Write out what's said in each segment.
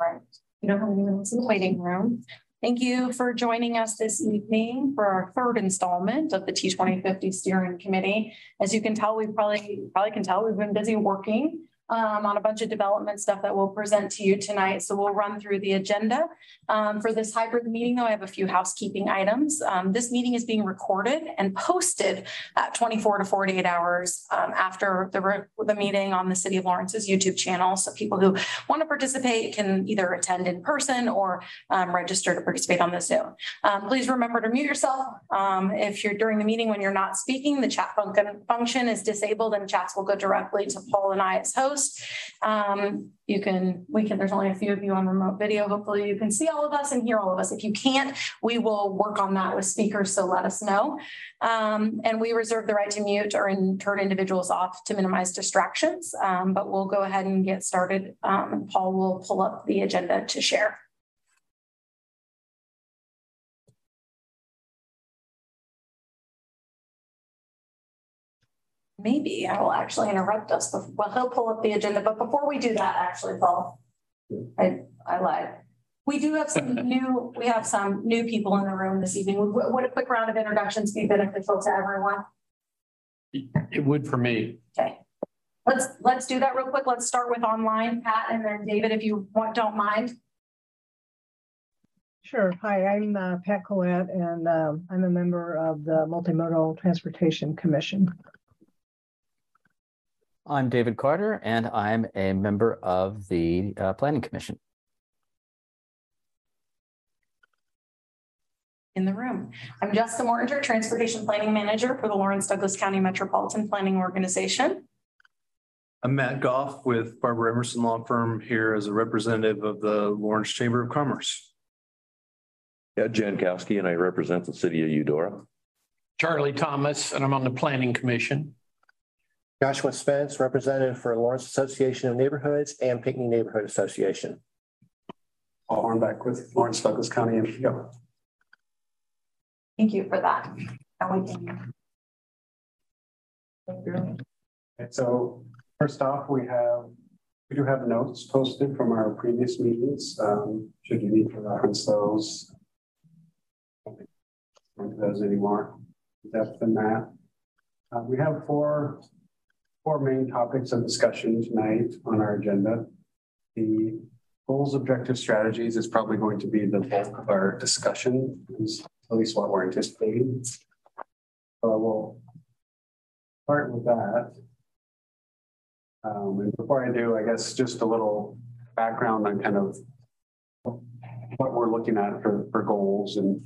Right. We don't have anyone else in the waiting room. Thank you for joining us this evening for our third installment of the T2050 Steering Committee. As you can tell, we probably probably can tell we've been busy working um, on a bunch of development stuff that we'll present to you tonight. So we'll run through the agenda. Um, for this hybrid meeting, though, I have a few housekeeping items. Um, this meeting is being recorded and posted at 24 to 48 hours um, after the, the meeting on the City of Lawrence's YouTube channel. So people who want to participate can either attend in person or um, register to participate on the Zoom. Um, please remember to mute yourself. if you're during the meeting when you're not speaking, the chat function is disabled and chats will go directly to Paul and I as hosts Um, you can, we can, there's only a few of you on remote video. Hopefully you can see all of us and hear all of us. If you can't, we will work on that with speakers. So let us know. Um, and we reserve the right to mute or in, turn individuals off to minimize distractions. Um, but we'll go ahead and get started. Um, Paul will pull up the agenda to share. Maybe I will actually interrupt us. Before, well, he'll pull up the agenda. But before we do that, actually, Paul, I, I lied. We do have some new, we have some new people in the room this evening. Would, would a quick round of introductions be beneficial to everyone? It would for me. Okay. Let's let's do that real quick. Let's start with online, Pat, and then David, if you want, don't mind. Sure. Hi, I'm uh, Pat Collette, and uh, I'm a member of the Multimodal Transportation Commission. I'm David Carter, and I'm a member of the uh, Planning Commission. In the room. I'm Jessica Mortinger, Transportation Planning Manager for the Lawrence Douglas County Metropolitan Planning Organization. I'm Matt Goff with Barber Emerson Law Firm here as a representative of the Lawrence Chamber of Commerce. Ed Jankowski, and I represent the city of Eudora. Charlie Thomas, and I'm on the Planning Commission. Joshua Spence, representative for Lawrence Association of Neighborhoods and Pinckney Neighborhood Association. Paul Hornbeck with Lawrence Douglas County MPO. Thank you for that. thank Okay, so first off, we have we do have notes posted from our previous meetings. Um, should you need to reference those, into those anymore depth than that. Uh, we have four four main topics of discussion tonight on our agenda. The goals, objective strategies is probably going to be the bulk of our discussion, at least what we're anticipating. So we'll start with that. Um, and before I do, I guess just a little background on kind of what we're looking at for, for goals. And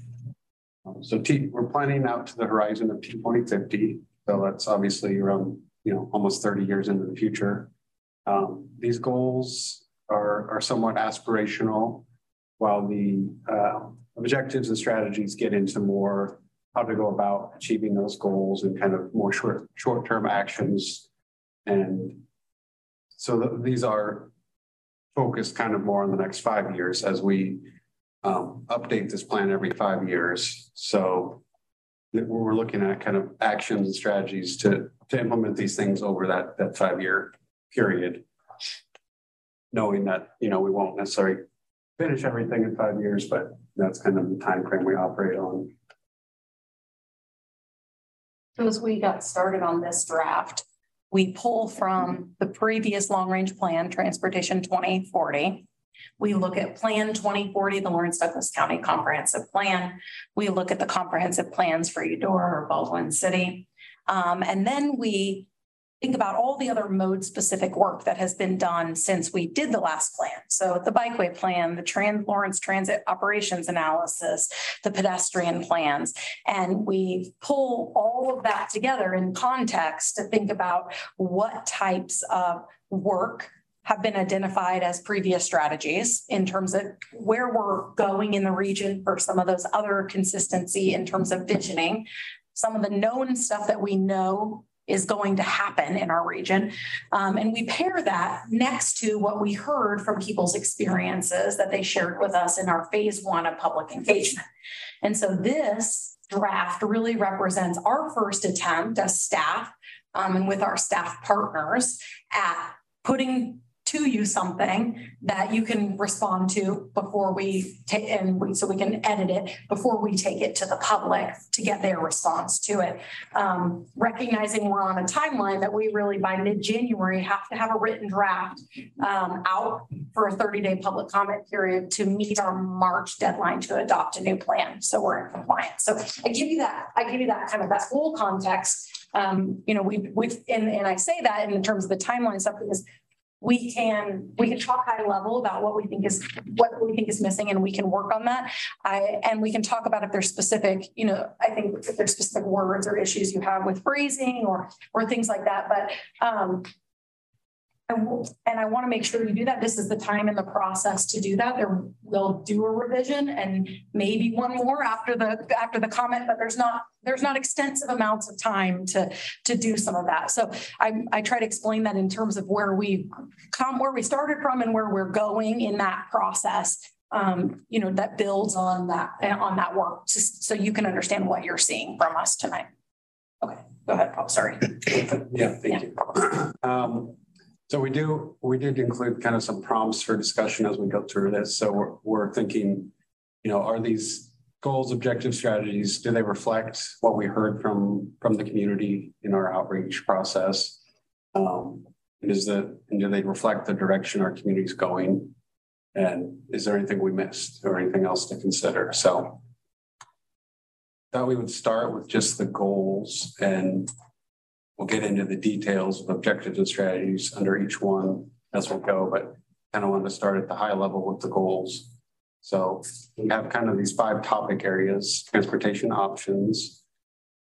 um, so T, we're planning out to the horizon of T2050. So that's obviously around you know, almost 30 years into the future. Um, these goals are, are somewhat aspirational, while the uh, objectives and strategies get into more how to go about achieving those goals and kind of more short short term actions. And so th these are focused kind of more on the next five years as we um, update this plan every five years. So we're looking at kind of actions and strategies to to implement these things over that that five year period, knowing that you know we won't necessarily finish everything in five years, but that's kind of the time frame we operate on. So as we got started on this draft, we pull from the previous long range plan, Transportation 2040. We look at Plan 2040, the Lawrence Douglas County Comprehensive Plan. We look at the comprehensive plans for Eudora or Baldwin City. Um, and then we think about all the other mode specific work that has been done since we did the last plan. So the bikeway plan, the Trans Lawrence transit operations analysis, the pedestrian plans, and we pull all of that together in context to think about what types of work have been identified as previous strategies in terms of where we're going in the region for some of those other consistency in terms of visioning some of the known stuff that we know is going to happen in our region. Um, and we pair that next to what we heard from people's experiences that they shared with us in our phase one of public engagement. And so this draft really represents our first attempt as staff um, and with our staff partners at putting to you something that you can respond to before we take, and we, so we can edit it before we take it to the public to get their response to it. Um, recognizing we're on a timeline that we really by mid-January have to have a written draft um, out for a thirty-day public comment period to meet our March deadline to adopt a new plan. So we're in compliance. So I give you that, I give you that kind of that whole context. Um, you know, we, we, and, and I say that in terms of the timeline stuff because we can, we can talk high level about what we think is, what we think is missing and we can work on that. I, and we can talk about if there's specific, you know, I think if there's specific words or issues you have with phrasing or, or things like that. But, um, and, and I want to make sure you do that. This is the time in the process to do that. There, we'll do a revision and maybe one more after the, after the comment, but there's not, there's not extensive amounts of time to, to do some of that. So I, I try to explain that in terms of where we come, where we started from and where we're going in that process. Um, you know, that builds on that, on that work, just so you can understand what you're seeing from us tonight. Okay, go ahead, Paul, sorry. Yeah, thank you. Um, so we do, we did include kind of some prompts for discussion as we go through this. So we're, we're thinking, you know, are these goals, objectives, strategies, do they reflect what we heard from, from the community in our outreach process? Um, and is that, and do they reflect the direction our community is going? And is there anything we missed or anything else to consider? So thought we would start with just the goals and we'll get into the details of objectives and strategies under each one as we go, but kind of want to start at the high level with the goals. So we have kind of these five topic areas, transportation options.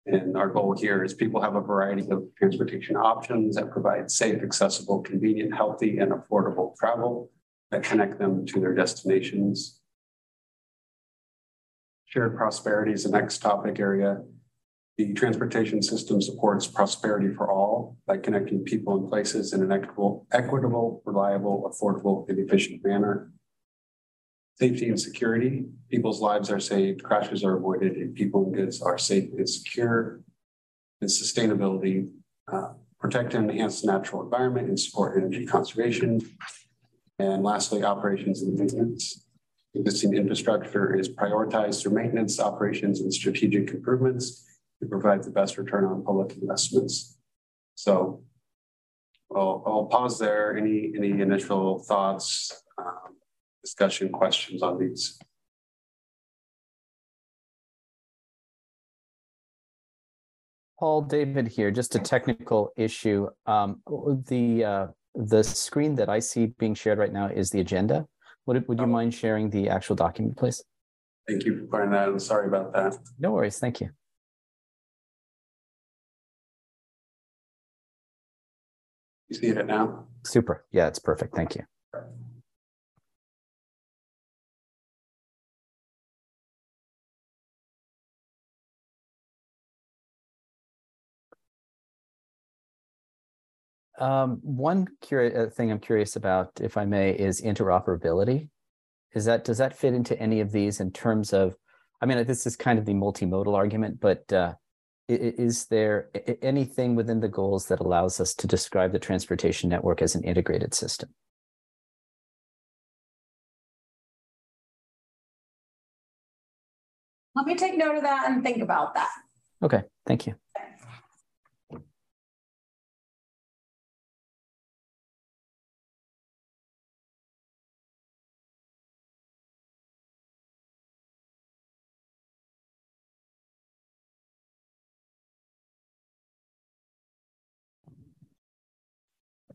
And our goal here is people have a variety of transportation options that provide safe, accessible, convenient, healthy, and affordable travel that connect them to their destinations. Shared prosperity is the next topic area. The transportation system supports prosperity for all by connecting people and places in an equitable, equitable, reliable, affordable, and efficient manner. Safety and security, people's lives are saved, crashes are avoided, and people and goods are safe and secure. And sustainability, uh, protect and enhance the natural environment and support energy conservation. And lastly, operations and maintenance. Existing infrastructure is prioritized through maintenance, operations, and strategic improvements to provide the best return on public investments. So I'll, I'll pause there. Any, any initial thoughts, um, discussion, questions on these? Paul, David here, just a technical issue. Um, the, uh, the screen that I see being shared right now is the agenda. Would, would you mind sharing the actual document, please? Thank you for pointing that out. Sorry about that. No worries. Thank you. You see it now? Super. Yeah, it's perfect. Thank you. Um, one curious thing I'm curious about, if I may, is interoperability. Is that does that fit into any of these in terms of? I mean, this is kind of the multimodal argument, but uh, i- i- is there anything within the goals that allows us to describe the transportation network as an integrated system? Let me take note of that and think about that. Okay, thank you.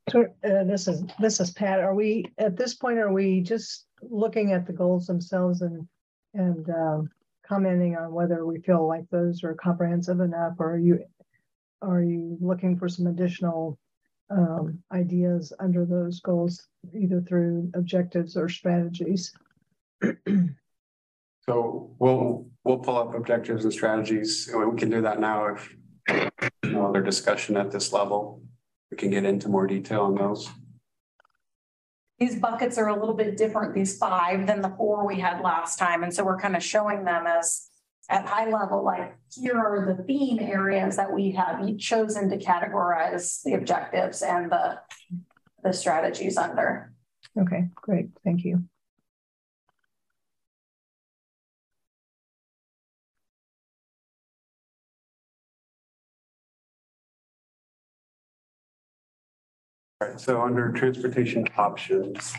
So, uh, this is, this is Pat. Are we, at this point, are we just looking at the goals themselves and, and, um, commenting on whether we feel like those are comprehensive enough, or are you, are you looking for some additional, um, ideas under those goals, either through objectives or strategies? So we'll, we'll pull up objectives and strategies. We can do that now if no other discussion at this level. We can get into more detail on those. These buckets are a little bit different, these five, than the four we had last time. And so we're kind of showing them as at high level, like here are the theme areas that we have chosen to categorize the objectives and the the strategies under. Okay, great. Thank you. All right, so under transportation options.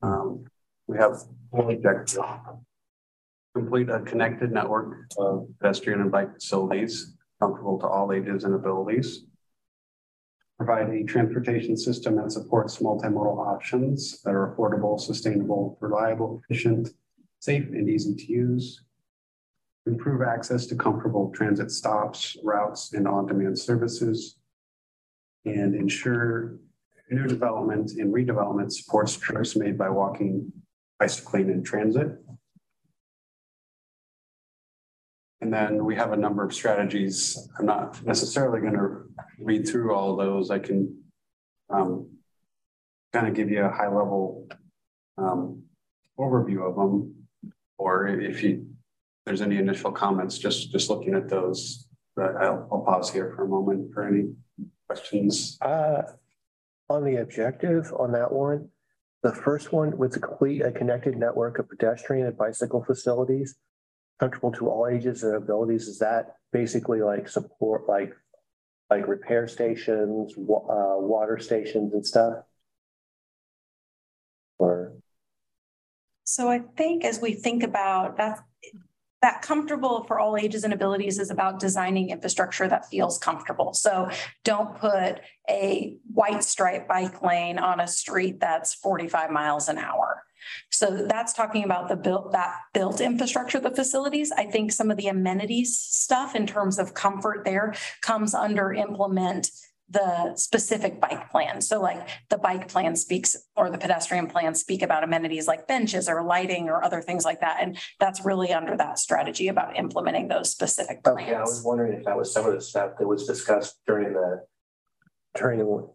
Um, we have four objectives. Complete a connected network of pedestrian and bike facilities comfortable to all ages and abilities. Provide a transportation system that supports multimodal options that are affordable, sustainable, reliable, efficient, safe, and easy to use. Improve access to comfortable transit stops, routes, and on-demand services and ensure new development and redevelopment supports trips made by walking, bicycling, and transit. And then we have a number of strategies. I'm not necessarily going to read through all of those. I can um, kind of give you a high level um, overview of them. Or if you there's any initial comments, just just looking at those, I'll, I'll pause here for a moment for any questions? Uh, on the objective on that one, the first one was to complete a connected network of pedestrian and bicycle facilities comfortable to all ages and abilities. Is that basically like support, like, like repair stations, wa- uh, water stations and stuff? Or, So I think as we think about that, that comfortable for all ages and abilities is about designing infrastructure that feels comfortable. So don't put a white stripe bike lane on a street that's 45 miles an hour. So that's talking about the built that built infrastructure, the facilities. I think some of the amenities stuff in terms of comfort there comes under implement the specific bike plan. So like the bike plan speaks or the pedestrian plan speak about amenities like benches or lighting or other things like that. And that's really under that strategy about implementing those specific plans. okay, I was wondering if that was some of the stuff that was discussed during the, during the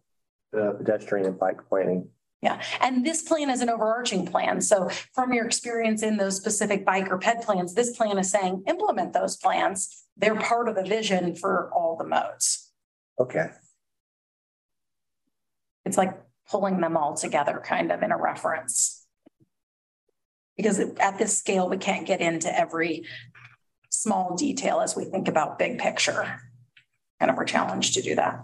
the pedestrian and bike planning. Yeah, and this plan is an overarching plan. So from your experience in those specific bike or ped plans, this plan is saying implement those plans. They're part of the vision for all the modes. Okay, It's like pulling them all together kind of in a reference. Because at this scale, we can't get into every small detail as we think about big picture. Kind of our challenge to do that.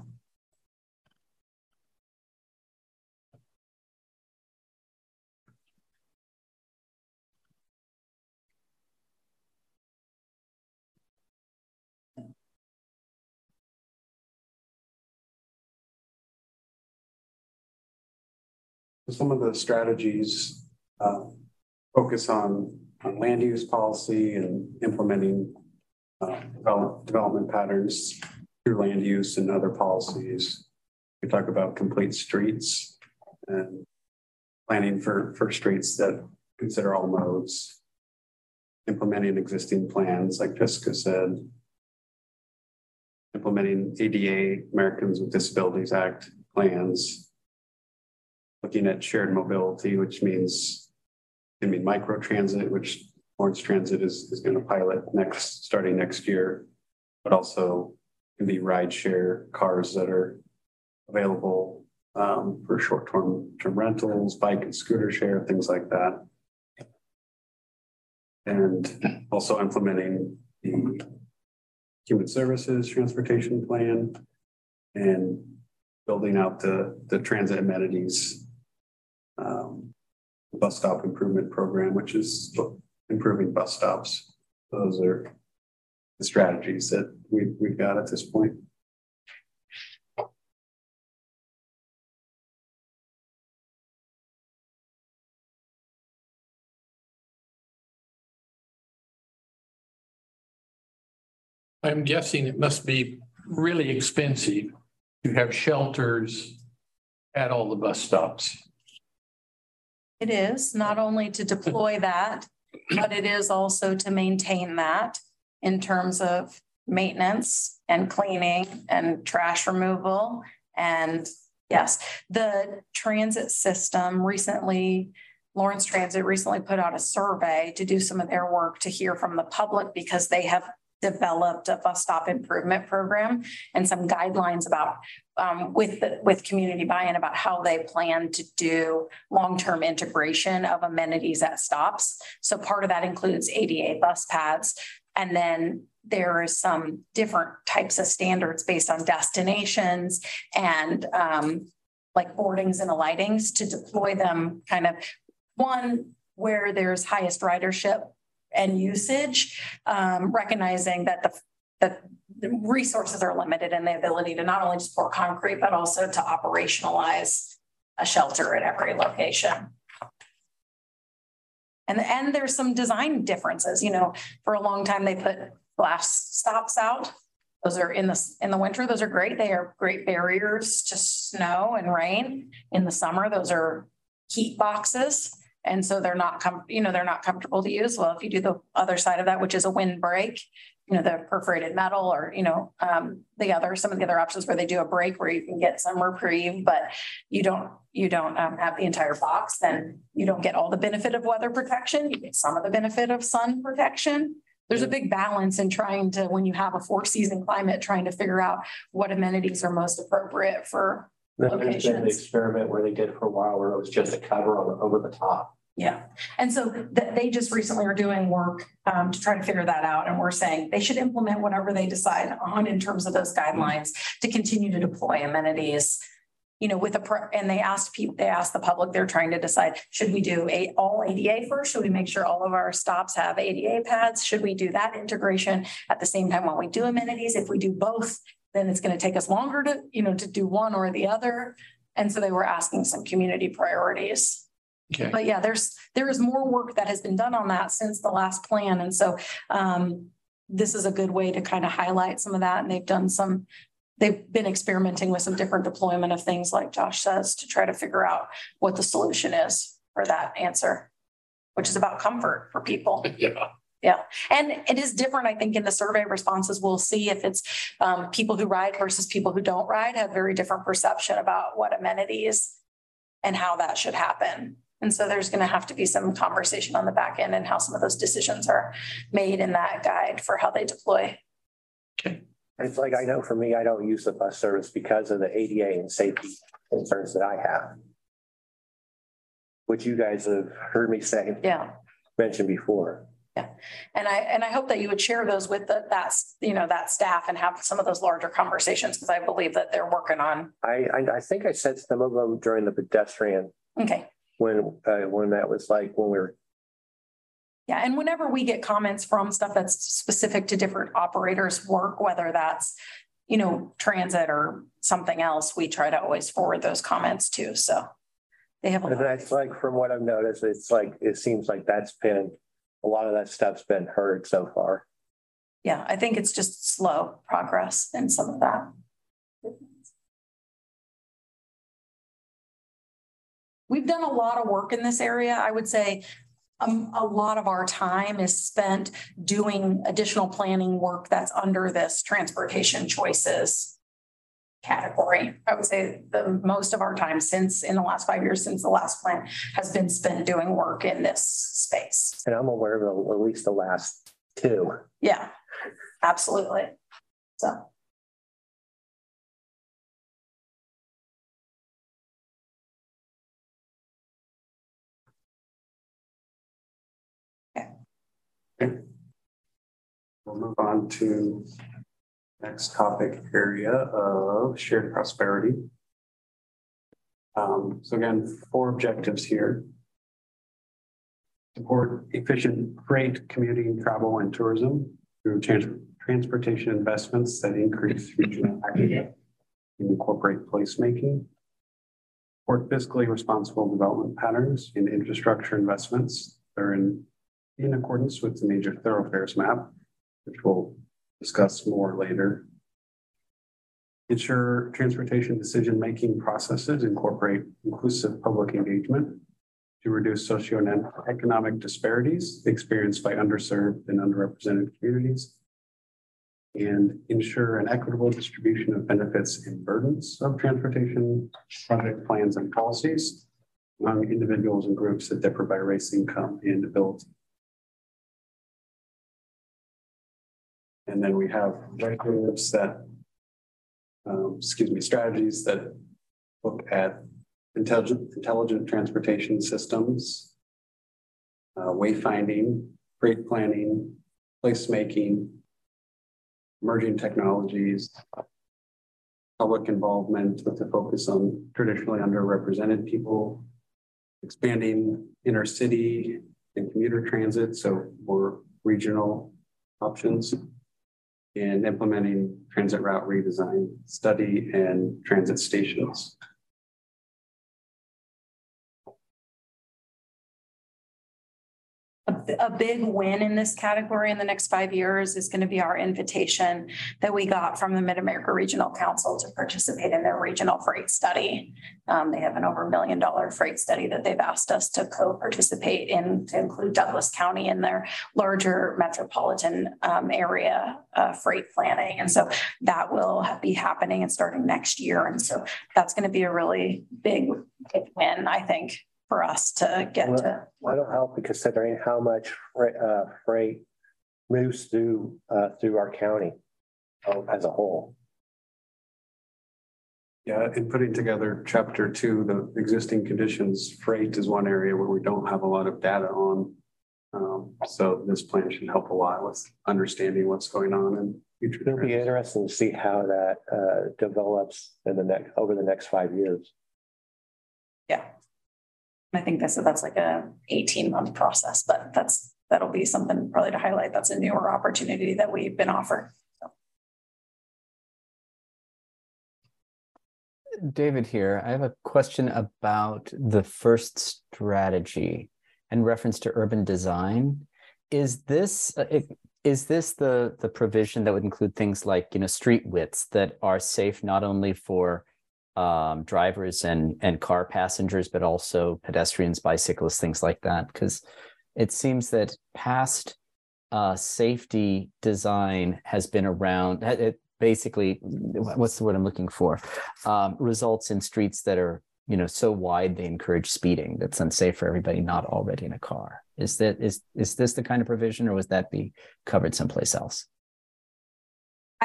Some of the strategies uh, focus on, on land use policy and implementing uh, develop, development patterns through land use and other policies. We talk about complete streets and planning for, for streets that consider all modes. Implementing existing plans, like Jessica said. Implementing ADA, Americans with Disabilities Act plans looking at shared mobility, which means, I mean, micro transit, which Lawrence Transit is, is going to pilot next, starting next year, but also can be ride share cars that are available um, for short-term term rentals, bike and scooter share, things like that. And also implementing the human services transportation plan and building out the, the transit amenities um, bus stop improvement program, which is improving bus stops. Those are the strategies that we, we've got at this point. I'm guessing it must be really expensive to have shelters at all the bus stops. It is not only to deploy that, but it is also to maintain that in terms of maintenance and cleaning and trash removal. And yes, the transit system recently, Lawrence Transit recently put out a survey to do some of their work to hear from the public because they have developed a bus stop improvement program and some guidelines about um, with the, with community buy-in about how they plan to do long-term integration of amenities at stops. So part of that includes ADA bus pads. And then there is some different types of standards based on destinations and um, like boardings and alightings to deploy them kind of one where there's highest ridership and usage, um, recognizing that the the resources are limited and the ability to not only pour concrete, but also to operationalize a shelter at every location. And, and there's some design differences, you know, for a long time they put glass stops out. Those are in the, in the winter, those are great. They are great barriers to snow and rain. In the summer, those are heat boxes. And so they're not, com- you know, they're not comfortable to use. Well, if you do the other side of that, which is a windbreak, you know, the perforated metal or, you know, um, the other, some of the other options where they do a break where you can get some reprieve, but you don't, you don't um, have the entire box, then you don't get all the benefit of weather protection. You get some of the benefit of sun protection. There's a big balance in trying to, when you have a four season climate, trying to figure out what amenities are most appropriate for There's been the Locations. experiment where they did for a while where it was just a cover on, over the top. Yeah, and so that they just recently are doing work um to try to figure that out, and we're saying they should implement whatever they decide on in terms of those guidelines to continue to deploy amenities. You know, with a, pro- and they asked people, they asked the public, they're trying to decide, should we do a all ADA first? Should we make sure all of our stops have ADA pads? Should we do that integration at the same time while we do amenities? If we do both, then it's gonna take us longer to, you know, to do one or the other. And so they were asking some community priorities. Okay, But yeah, there's, there is more work that has been done on that since the last plan. And so um, this is a good way to kind of highlight some of that. And they've done some, they've been experimenting with some different deployment of things like Josh says, to try to figure out what the solution is for that answer, which is about comfort for people. yeah, Yeah. And it is different, I think, in the survey responses. We'll see if it's um, people who ride versus people who don't ride have very different perception about what amenities and how that should happen. And so there's going to have to be some conversation on the back end and how some of those decisions are made in that guide for how they deploy. Okay. It's like, I know for me, I don't use the bus service because of the ADA and safety concerns that I have. Which you guys have heard me say, Yeah. mentioned before. Yeah, and I, and I hope that you would share those with the, that's, you know, that staff and have some of those larger conversations because I believe that they're working on. I, I, I think I said some of them during the pedestrian, Okay. When, uh, when that was like, when we were Yeah, and whenever we get comments from stuff that's specific to different operators' work, whether that's, you know, transit or something else, we try to always forward those comments too, so. They have, a And that's like, from what I've noticed, it's like, it seems like that's been, a lot of that stuff's been heard so far. yeah, I think it's just slow progress in some of that. We've done a lot of work in this area. I would say um, a lot of our time is spent doing additional planning work that's under this transportation choices category. I would say the most of our time since in the last five years, since the last plan has been spent doing work in this space. And I'm aware of the- at least the last two. Yeah, absolutely. So. We'll move on to next topic area of shared prosperity. Um, so again, four objectives here. Support efficient freight, commuting, travel, and tourism through trans- transportation investments that increase regional equity and incorporate placemaking. Support fiscally responsible development patterns in infrastructure investments that are in, in accordance with the major thoroughfares map which we'll discuss more later. Ensure transportation decision-making processes incorporate inclusive public engagement to reduce socioeconomic disparities experienced by underserved and underrepresented communities. And ensure an equitable distribution of benefits and burdens of transportation project plans and policies among individuals and groups that differ by race, income, and ability. And then we have that, um, excuse me, strategies that look at intelligent, intelligent transportation systems, uh, wayfinding, freight planning, placemaking, emerging technologies, public involvement with a focus on traditionally underrepresented people, expanding inner city and commuter transit, so more regional options, and implementing transit route redesign, study, and transit stations. A, big win in this category in the next five years is going to be our invitation that we got from the Mid-America Regional Council to participate in their regional freight study. Um, they have an over a million dollar freight study that they've asked us to co-participate in to include Douglas County in their larger metropolitan um, area uh, freight planning. And so that will be happening and starting next year. And so that's going to be a really big, big win, I think, for us to get Well, to. That'll help considering how much freight, uh, freight moves through, uh, through our county uh, as a whole. Yeah, in putting together chapter two, the existing conditions, freight is one area where we don't have a lot of data on. Um, so this plan should help a lot with understanding what's going on in future. It'll be trends. interesting to see how that, uh, develops in the next, over the next five years. Yeah. I think that's, that's like a eighteen month process, but that's, that'll be something probably to highlight. That's a newer opportunity that we've been offered. David here. I have a question about the first strategy in reference to urban design. Is this uh, is this the the provision that would include things like you know street widths that are safe not only for um, drivers and and car passengers but also pedestrians, bicyclists, things like that? Because it seems that past uh, safety design has been around. It, basically, what's the word I'm looking for? um, results in streets that are you know so wide they encourage speeding that's unsafe for everybody not already in a car is that is is this the kind of provision or would that be covered someplace else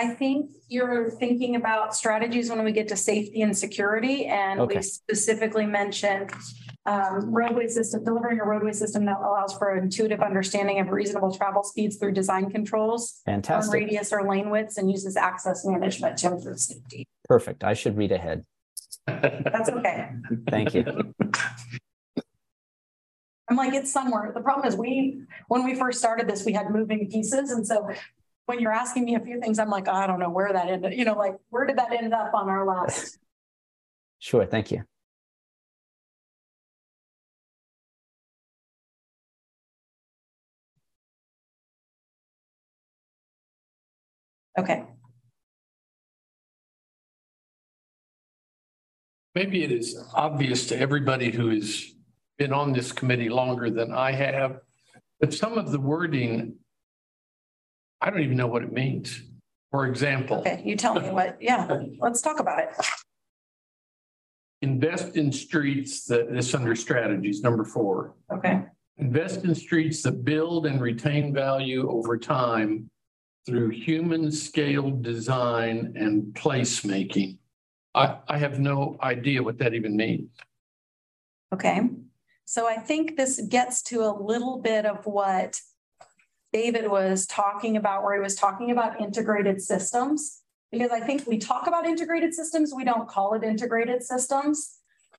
I think you're thinking about strategies when we get to safety and security, and Okay. we specifically mentioned um, roadway system, delivering a roadway system that allows for intuitive understanding of reasonable travel speeds through design controls, fantastic radius or lane widths, and uses access management to improve safety. perfect i should read ahead That's okay. thank you I'm like, it's somewhere. The problem is we, when we first started this, we had moving pieces. And so when you're asking me a few things, I'm like, oh, I don't know where that ended, you know, like, where did that end up on our last? sure thank you Okay. Maybe it is obvious to everybody who has been on this committee longer than I have, but some of the wording, I don't even know what it means. For example, Okay. You tell me what, yeah, let's talk about it. invest in streets that, this under strategies, number four. Okay. Invest in streets that build and retain value over time through human scaled design and placemaking. I, I have no idea what that even means. Okay. So I think this gets to a little bit of what David was talking about, where he was talking about integrated systems. Because I think we talk about integrated systems, we don't call it integrated systems.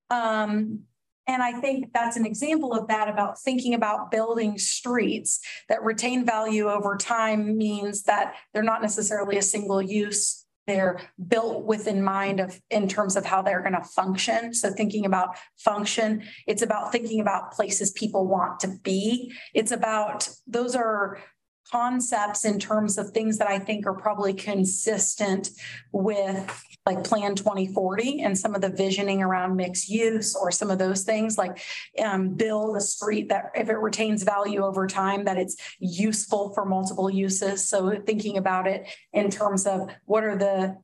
Um, and I think that's an example of that about thinking about building streets that retain value over time means that they're not necessarily a single use. They're built within mind of in terms of how they're going to function. So thinking about function, it's about thinking about places people want to be. It's about those are concepts in terms of things that I think are probably consistent with like Plan 2040 and some of the visioning around mixed use or some of those things like um, build a street that if it retains value over time, that it's useful for multiple uses. So thinking about it in terms of what are the,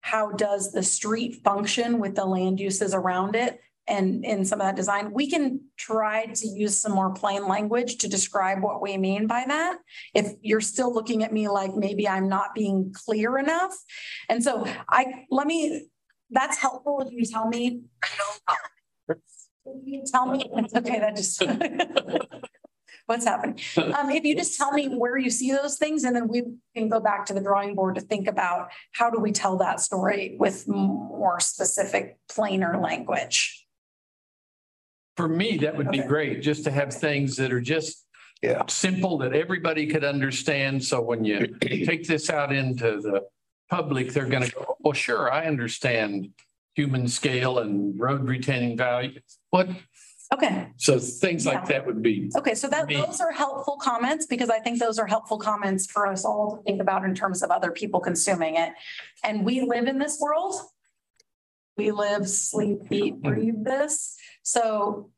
how does the street function with the land uses around it? And in some of that design, we can try to use some more plain language to describe what we mean by that. If you're still looking at me like maybe I'm not being clear enough. And so I, let me, that's helpful if you tell me. If you tell me, it's okay, that just. What's happening? Um, if you just tell me where you see those things and then we can go back to the drawing board to think about how do we tell that story with more specific, plainer language? For me, that would be Okay. great, just to have things that are just Yeah. simple that everybody could understand. So when you take this out into the public, they're gonna go, well, sure, I understand human scale and road retaining value. What, Okay, so things like that would be, okay, so that, Me. those are helpful comments because I think those are helpful comments for us all to think about in terms of other people consuming it. And we live in this world. We live, sleep, eat, breathe this. So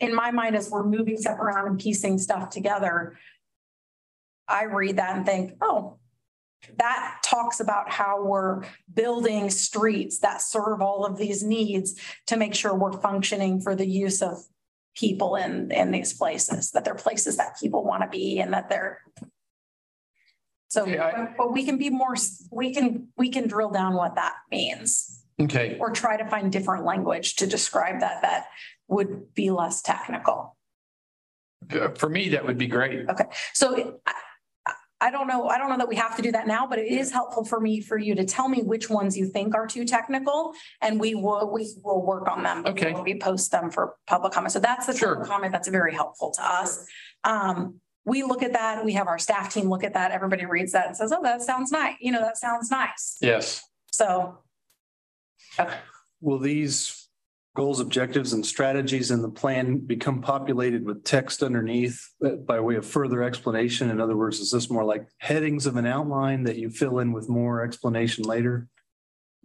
in my mind, as we're moving stuff around and piecing stuff together, I read that and think, oh, that talks about how we're building streets that serve all of these needs to make sure we're functioning for the use of people in, in these places, that they're places that people want to be and that they're. So, Okay, I- but we can be more, we can, we can drill down what that means okay, or try to find different language to describe that, that would be less technical. Uh, for me, that would be great. Okay. So I, don't know, I don't know that we have to do that now, but it is helpful for me, for you to tell me which ones you think are too technical. And we will, we will work on them. Okay. We post them for public comment. So that's the Sure. comment that's very helpful to us. Um, we look at that, we have our staff team look at that, everybody reads that and says, oh, that sounds nice, you know, that sounds nice. Yes. So. Will these goals, objectives and strategies in the plan become populated with text underneath uh, by way of further explanation? In other words, is this more like headings of an outline that you fill in with more explanation later?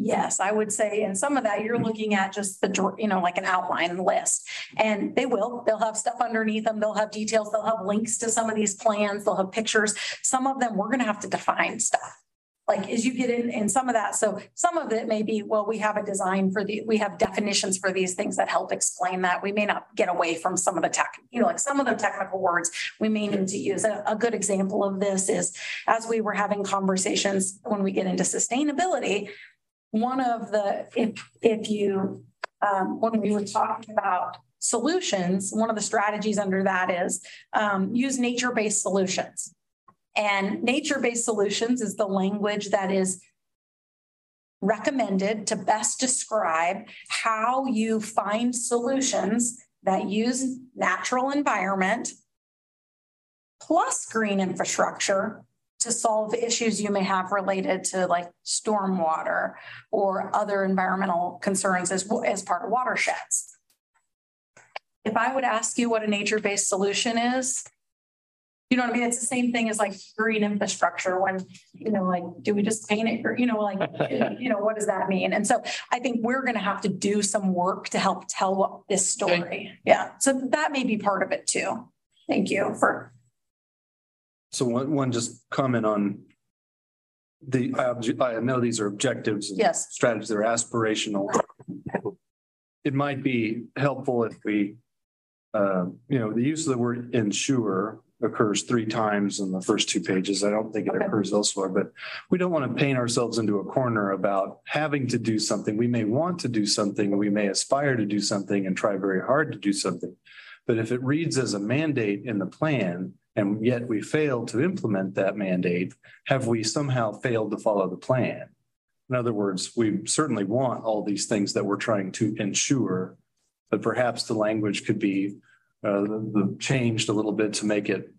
Yes, I would say, and some of that, you're looking at just the, you know, like an outline list. And they will, they'll have stuff underneath them, they'll have details, they'll have links to some of these plans, they'll have pictures. Some of them, we're gonna have to define stuff. Like as you get in, in some of that, so some of it may be, well, we have a design for the, we have definitions for these things that help explain that. We may not get away from some of the tech, you know, like some of the technical words we may need to use. A, a good example of this is as we were having conversations when we get into sustainability, one of the, if, if you, um, when we were talking about solutions, one of the strategies under that is, um, use nature-based solutions. And nature-based solutions is the language that is recommended to best describe how you find solutions that use natural environment plus green infrastructure to solve issues you may have related to like stormwater or other environmental concerns as, as part of watersheds. If I would ask you what a nature-based solution is, you know what I mean? It's the same thing as like green infrastructure when, you know, like, do we just paint it or, you know, like, you know, what does that mean? And so I think we're going to have to do some work to help tell what this story. Yeah. So that may be part of it too. Thank you for, So one, one just comment on the, I obj- I know these are objectives. and yes. Strategies, they're aspirational. It might be helpful if we, uh, you know, the use of the word ensure occurs three times in the first two pages. I don't think it Okay. occurs elsewhere, but we don't want to paint ourselves into a corner about having to do something. We may want to do something, we may aspire to do something and try very hard to do something. But if it reads as a mandate in the plan and yet we fail to implement that mandate, have we somehow failed to follow the plan? In other words, we certainly want all these things that we're trying to ensure, but perhaps the language could be uh, the, the changed a little bit to make it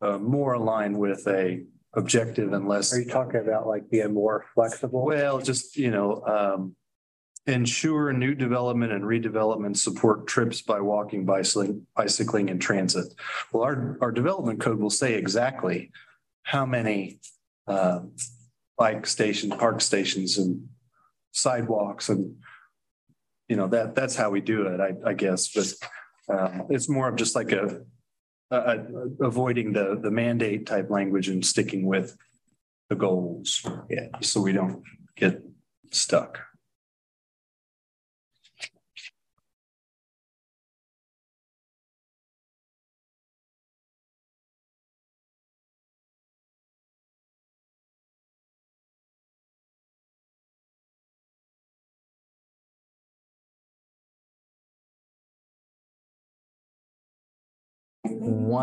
uh, more aligned with a objective and less, Are you talking about like being more flexible? well, just, you know, um, ensure new development and redevelopment support trips by walking, bicycling, bicycling and transit. Well, our, our development code will say exactly how many uh, bike stations, park stations and sidewalks and you know, that, that's how we do it, I, I guess, but uh, it's more of just like a a- a- avoiding the, the mandate type language and sticking with the goals. Yeah. So we don't get stuck.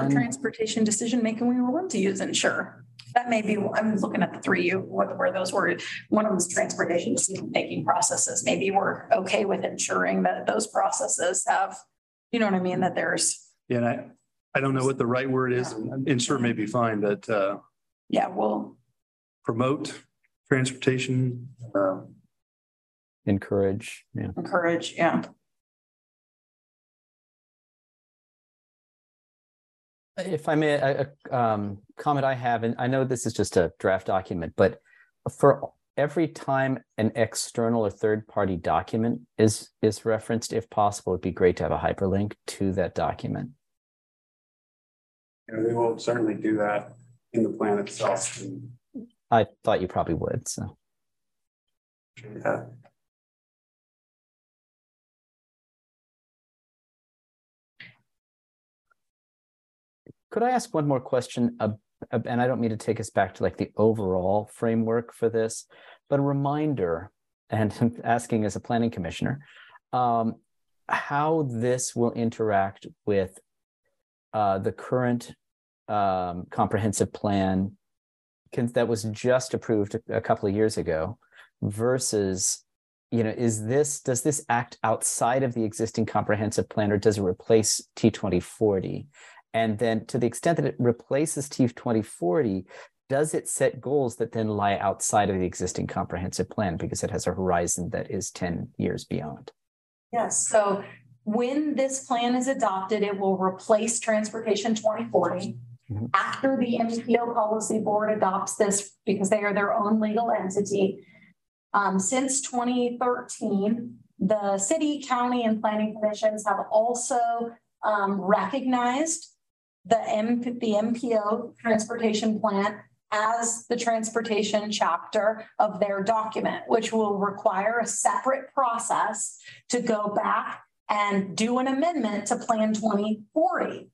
One, transportation decision making, we were willing to use insure. That may be, I'm looking at the three, you, what, where those were, one of them's transportation decision making processes. Maybe we're okay with ensuring that those processes have, you know what I mean, that there's, Yeah, And I, I don't know what the right word is. Insure may be fine, but uh, yeah, well, promote transportation. uh, encourage, yeah. encourage, yeah. If I may, a, a, um, comment I have, and I know this is just a draft document, but for every time an external or third-party document is, is referenced, if possible, it'd be great to have a hyperlink to that document. Know, we will certainly do that in the plan itself. I thought you probably would, so. uh, Could I ask one more question? Uh, and I don't mean to take us back to like the overall framework for this, but a reminder, and asking as a planning commissioner, um, how this will interact with uh, the current um, comprehensive plan can, that was just approved a couple of years ago versus you know is this does this act outside of the existing comprehensive plan or does it replace t2040 and then to the extent that it replaces TIF 2040, does it set goals that then lie outside of the existing comprehensive plan because it has a horizon that is 10 years beyond? Yes, so when this plan is adopted, it will replace Transportation twenty forty. Mhm. After the MPO policy board adopts this, because they are their own legal entity. Um, since twenty thirteen, the city, county, and planning commissions have also um, recognized the M, the MPO transportation plan as the transportation chapter of their document, which will require a separate process to go back and do an amendment to Plan 2040.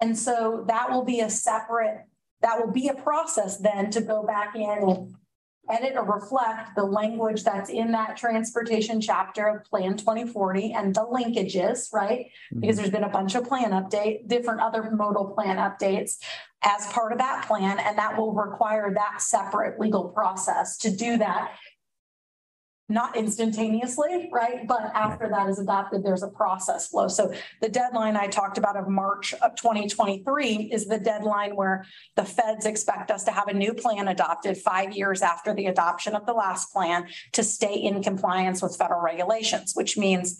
And so that will be a separate, that will be a process then to go back in and edit or reflect the language that's in that transportation chapter of Plan 2040 and the linkages, right? Because mm-hmm. there's been a bunch of plan update, different other modal plan updates as part of that plan, and that will require that separate legal process to do that not instantaneously, right? But after that is adopted, there's a process flow. So the deadline I talked about of March of 2023 is the deadline where the feds expect us to have a new plan adopted five years after the adoption of the last plan to stay in compliance with federal regulations, which means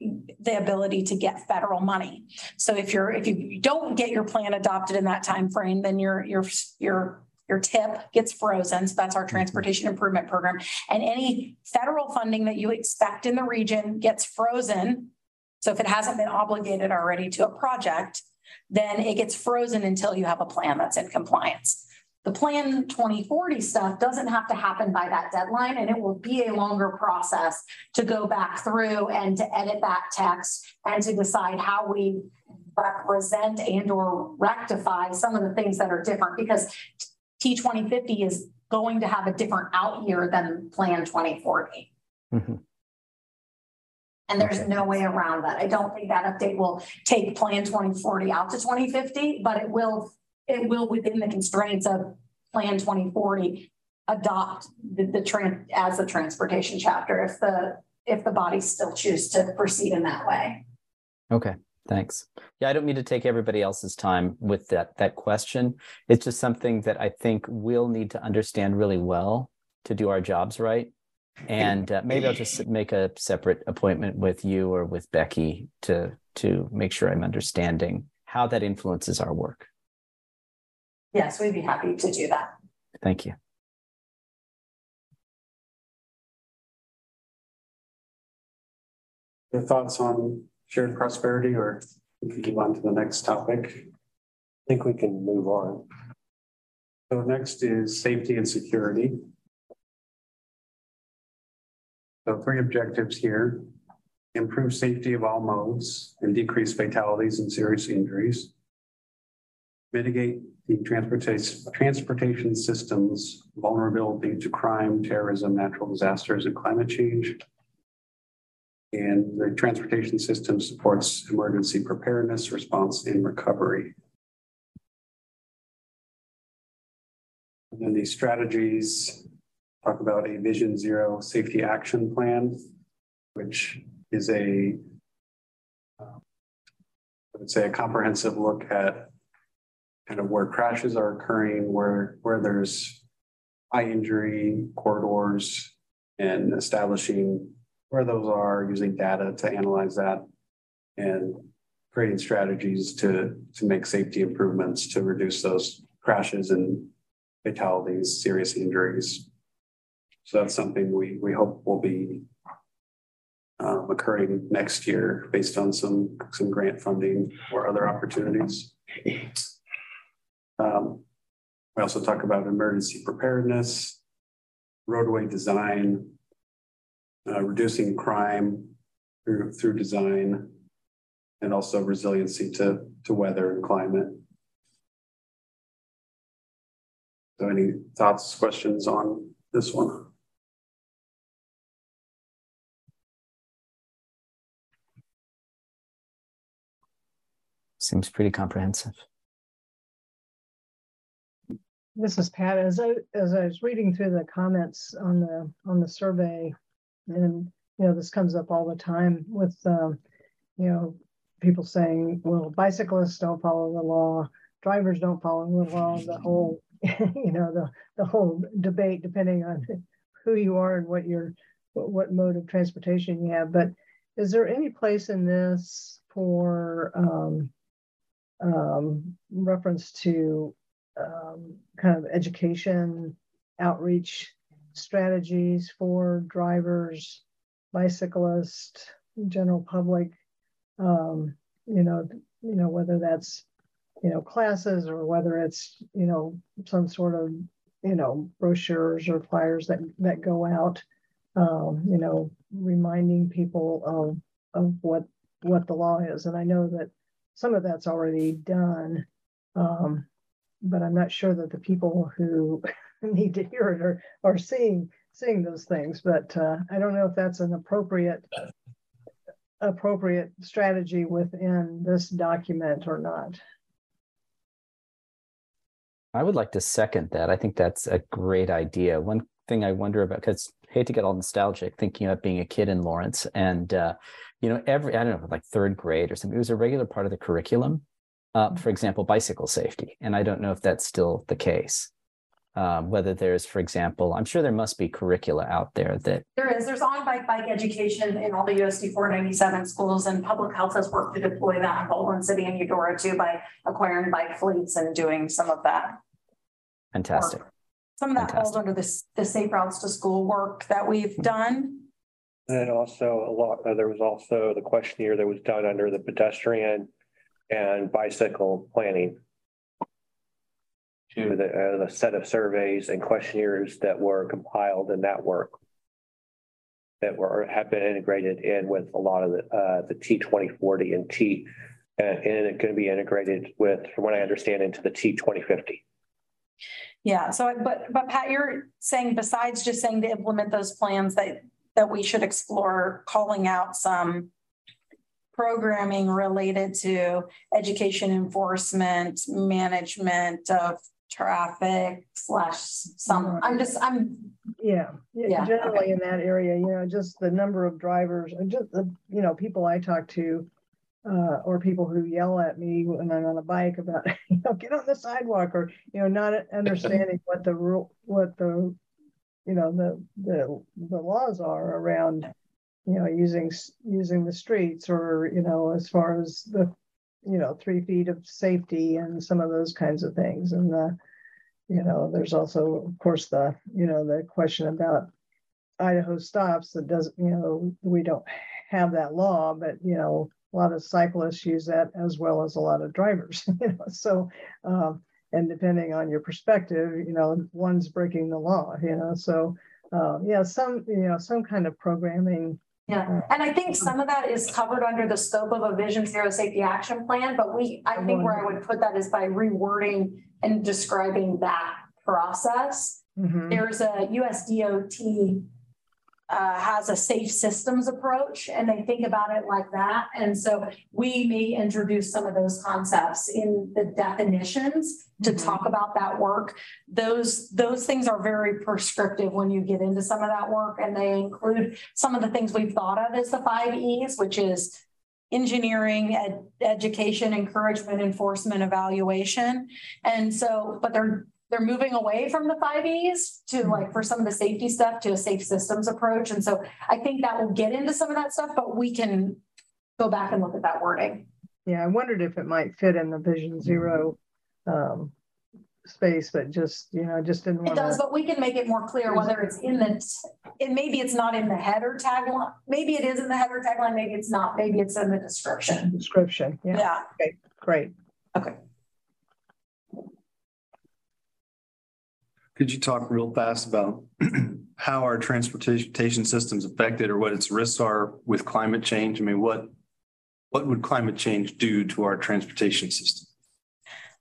the ability to get federal money. So if you're, if you don't get your plan adopted in that time frame, then you're you're your, your your tip gets frozen. So that's our mm-hmm. transportation improvement program. And any federal funding that you expect in the region gets frozen. So if it hasn't been obligated already to a project, then it gets frozen until you have a plan that's in compliance. The plan 2040 stuff doesn't have to happen by that deadline and it will be a longer process to go back through and to edit that text and to decide how we represent and or rectify some of the things that are different because T twenty fifty is going to have a different out year than Plan twenty forty. Mhm. And there's Okay. no way around that. I don't think that update will take Plan twenty forty out to twenty fifty, but it will, it will within the constraints of Plan twenty forty adopt the, the as a transportation chapter if the, if the bodies still choose to proceed in that way. Okay, thanks. Yeah, I don't mean to take everybody else's time with that that question. It's just something that I think we'll need to understand really well to do our jobs right. And uh, maybe I'll just make a separate appointment with you or with Becky to to make sure I'm understanding how that influences our work. Yes, we'd be happy to do that. Thank you. Your thoughts on shared prosperity or we can move on to the next topic? I think we can move on. So next is safety and security. So three objectives here. Improve safety of all modes and decrease fatalities and serious injuries. Mitigate the transportation, transportation systems vulnerability to crime, terrorism, natural disasters, and climate change and the transportation system supports emergency preparedness, response, and recovery. And then these strategies talk about a Vision Zero Safety Action Plan, which is a I would say, a comprehensive look at kind of where crashes are occurring, where, where there's high injury corridors, and establishing where those are, using data to analyze that and creating strategies to to make safety improvements to reduce those crashes and fatalities, serious injuries. So that's something we we hope will be um, occurring next year based on some some grant funding or other opportunities. Um, we also talk about emergency preparedness, roadway design, uh, reducing crime through through design, and also resiliency to to weather and climate. So, any thoughts, questions on this one? Seems pretty comprehensive. This is Pat. As I, as I was reading through the comments on the, on the survey, and, you know, this comes up all the time with, um, you know, people saying, well, bicyclists don't follow the law, drivers don't follow the law, the whole, you know, the, the whole debate, depending on who you are and what your, what, what mode of transportation you have. But is there any place in this for um, um, reference to um, kind of education outreach strategies for drivers, bicyclists, general public. Um, you know, you know whether that's you know classes or whether it's you know some sort of you know brochures or flyers that that go out. Um, you know, reminding people of of what what the law is, and I know that some of that's already done. Um, but I'm not sure that the people who need to hear it are, are seeing seeing those things. But uh, I don't know if that's an appropriate appropriate strategy within this document or not. I would like to second that. I think that's a great idea. One thing I wonder about, because hate to get all nostalgic, thinking about being a kid in Lawrence, and uh, you know, every I don't know, like third grade or something, it was a regular part of the curriculum uh, for example, bicycle safety. And I don't know if that's still the case. Um, whether there's, for example, I'm sure there must be curricula out there that There is, there's on bike bike education in all the USD four ninety-seven schools and public health has worked to deploy that in Baldwin City and Eudora too by acquiring bike fleets and doing some of that. fantastic. work. Some of that falls under this, the safe routes to school work that we've done. And then also a lot, uh, there was also the questionnaire that was done under the pedestrian and bicycle planning. To the, uh, the set of surveys and questionnaires that were compiled in that work. That were, have been integrated in with a lot of the, uh, the T twenty forty and T. Uh, and it can be integrated with, from what I understand, into the T twenty fifty. Yeah, so, but, but Pat, you're saying besides just saying to implement those plans that, that we should explore calling out some programming related to education enforcement, management of traffic slash some, I'm just, I'm, Yeah, Yeah, generally okay. in that area, you know, just the number of drivers and just the, you know, people I talk to. Uh, or people who yell at me when I'm on a bike about, you know, get on the sidewalk or, you know, not understanding what the rule, what the. You know, the, the, the laws are around, you know, using, using the streets or, you know, as far as the. You know, three feet of safety and some of those kinds of things and the. You know, there's also, of course, the, you know, the question about Idaho stops that doesn't, you know, we don't have that law, but, you know, a lot of cyclists use that as well as a lot of drivers, you know, so, um, and depending on your perspective, you know, one's breaking the law, you know, so, uh, yeah, some, you know, some kind of programming. Yeah. And I think some of that is covered under the scope of a Vision Zero Safety Action Plan, but we, I think where I would put that is by rewording and describing that process. Mhm. There's a USDOT uh, has a safe systems approach and they think about it like that. And so we may introduce some of those concepts in the definitions to Mhm. talk about that work. Those, those things are very prescriptive when you get into some of that work and they include some of the things we've thought of as the five E's, which is engineering, ed- education, encouragement, enforcement, evaluation. And so, but they're, they're moving away from the five E's to like for some of the safety stuff to a safe systems approach. And so I think that will get into some of that stuff, but we can go back and look at that wording. Yeah, I wondered if it might fit in the Vision Zero um space, but just, you know, just didn't It does, to. but we can make it more clear whether it's in the, and maybe it's not in the header tagline. Maybe it is in the header tagline, maybe it's not, maybe it's in the description. Description, yeah, Yeah, great. okay. Could you talk real fast about how our transportation systems affected or what its risks are with climate change? I mean, what, what would climate change do to our transportation system?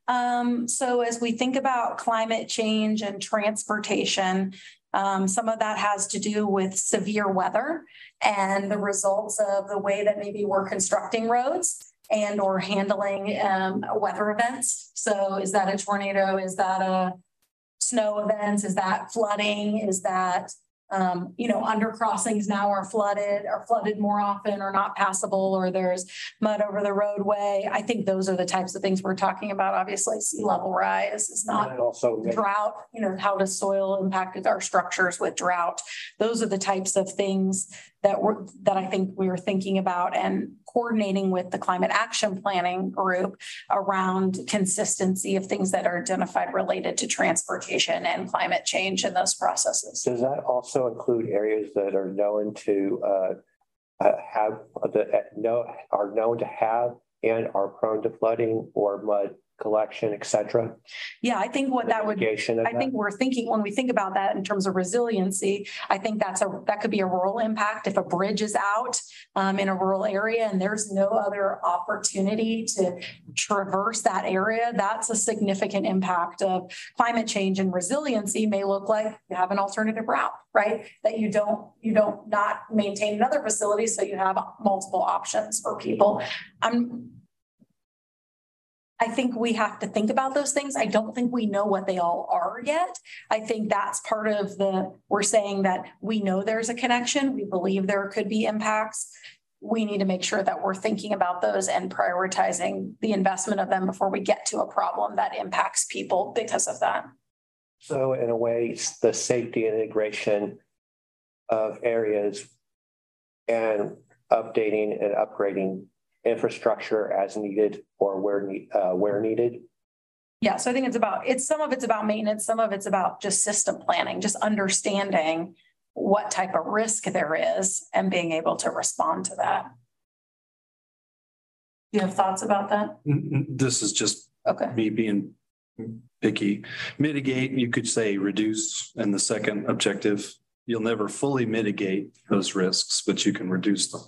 Um, so as we think about climate change and transportation, um, some of that has to do with severe weather and the results of the way that maybe we're constructing roads and or handling um, weather events. So is that a tornado? Is that a snow events? Is that flooding? Is that um, you know, under crossings now are flooded, are flooded more often or not passable, or there's mud over the roadway. I think those are the types of things we're talking about. Obviously, sea level rise is not also, drought, you know, how does soil impact our structures with drought? Those are the types of things that we're, that I think we were thinking about and coordinating with the climate action planning group around consistency of things that are identified related to transportation and climate change in those processes. does that also include areas that are known to uh, uh, have, that know, are known to have and are prone to flooding or mud collection, et cetera? Yeah, I think what that would I that? think we're thinking, when we think about that in terms of resiliency, I think that's a, that could be a rural impact. If a bridge is out um, in a rural area and there's no other opportunity to traverse that area, that's a significant impact of climate change and resiliency may look like you have an alternative route, right? That you don't, you don't not maintain another facility, so you have multiple options for people. I'm I think we have to think about those things. I don't think we know what they all are yet. I think that's part of the, we're saying that we know there's a connection. We believe there could be impacts. We need to make sure that we're thinking about those and prioritizing the investment of them before we get to a problem that impacts people because of that. So in a way, the safety integration of areas and updating and upgrading infrastructure as needed or where need, uh, where needed. Yeah, so I think it's about, it's, some of it's about maintenance, some of it's about just system planning, just understanding what type of risk there is and being able to respond to that. Do you have thoughts about that? N- n- This is just Okay. me being picky. Mitigate, you could say reduce, and the second objective, you'll never fully mitigate those risks, but you can reduce them.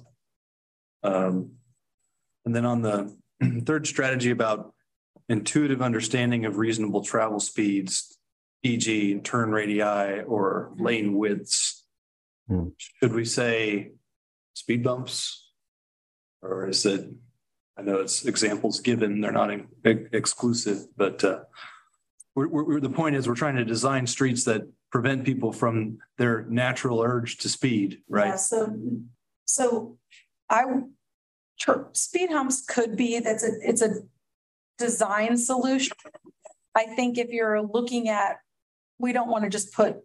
Um, and then on the third strategy about intuitive understanding of reasonable travel speeds, e.g. turn radii or lane widths. Hmm. Should we say speed bumps? Or is it, I know it's examples given, they're not ex- exclusive, but uh, we're, we're, the point is we're trying to design streets that prevent people from their natural urge to speed, right? Yeah, right? so, so I, sure, speed humps could be, that's a, it's a design solution. I think if you're looking at, we don't want to just put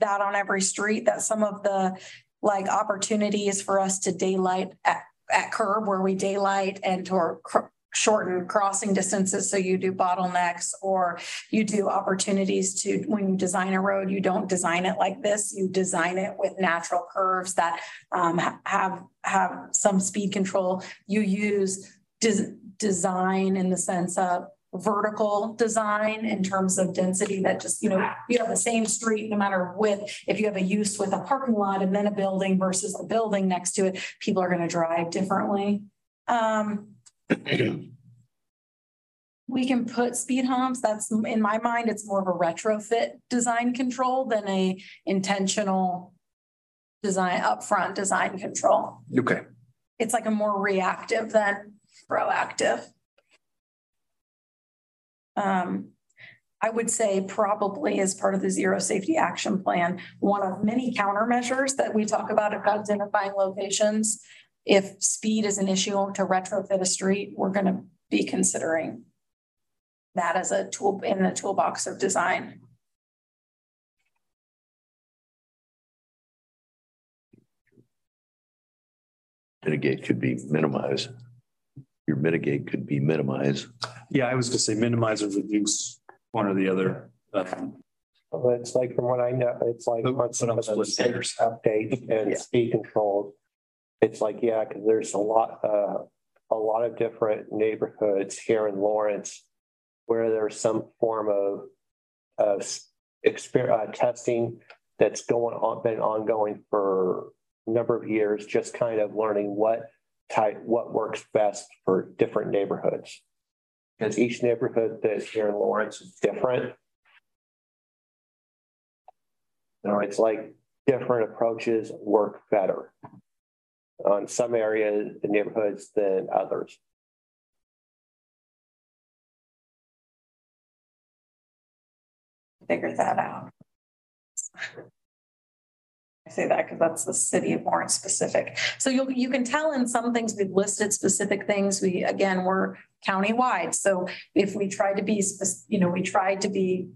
that on every street, that some of the like opportunities for us to daylight at, at curb where we daylight and to cr- shorten crossing distances. So you do bottlenecks or you do opportunities to, when you design a road, you don't design it like this. You design it with natural curves that um, have, have some speed control. You use des- design in the sense of vertical design in terms of density that just, you know, you have the same street, no matter width. If you have a use with a parking lot and then a building versus the building next to it, people are going to drive differently. Um, we can put speed humps. That's in my mind, it's more of a retrofit design control than a intentional design, upfront design control. Okay. It's like a more reactive than proactive. Um, I would say probably as part of the zero safety action plan, one of many countermeasures that we talk about of identifying locations. If speed is an issue to retrofit a street, we're gonna be considering that as a tool in the toolbox of design. Mitigate could be minimize. Your mitigate could be minimize. Yeah, I was gonna say minimize or reduce one or the other. Um, But it's like, from what I know, it's like But- on some but of the split hairs. updates and Yeah. speed controls. It's like, yeah, because there's a lot, uh, a lot of different neighborhoods here in Lawrence where there's some form of, of uh, testing that's going on, been ongoing for a number of years, just kind of learning what type, what works best for different neighborhoods. Because each neighborhood that's here in Lawrence is different. You know, it's like different approaches work better on some areas, neighborhoods than others. Figure that out. I say that because that's the city of Lawrence specific. So you, you can tell in some things we've listed specific things. We, again, we're countywide. So if we try to be, you know, we tried to be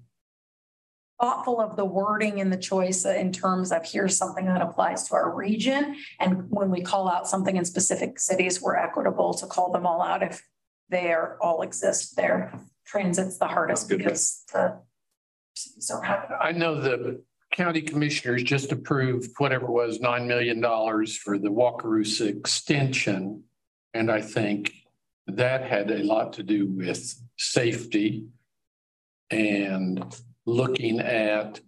thoughtful of the wording and the choice in terms of here's something that applies to our region. And when we call out something in specific cities, we're equitable to call them all out if they are all exist there. Transit's the hardest because the cities don't have it. I know the county commissioners just approved whatever it was, nine million dollars for the Wakarusa extension. And I think that had a lot to do with safety and looking at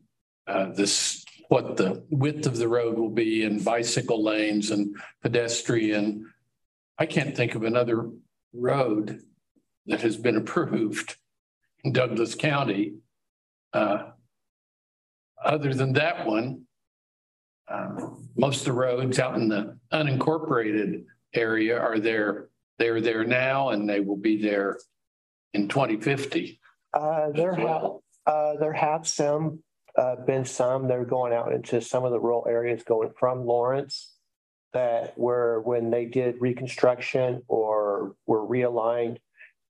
uh, this, what the width of the road will be and bicycle lanes and pedestrian. I can't think of another road that has been approved in Douglas County. Uh, other than that one, uh, most of the roads out in the unincorporated area are there. They're there now and they will be there in twenty fifty. Uh, there As have, well. Uh, there have some, uh, been some, they're going out into some of the rural areas going from Lawrence. That were when they did reconstruction or were realigned,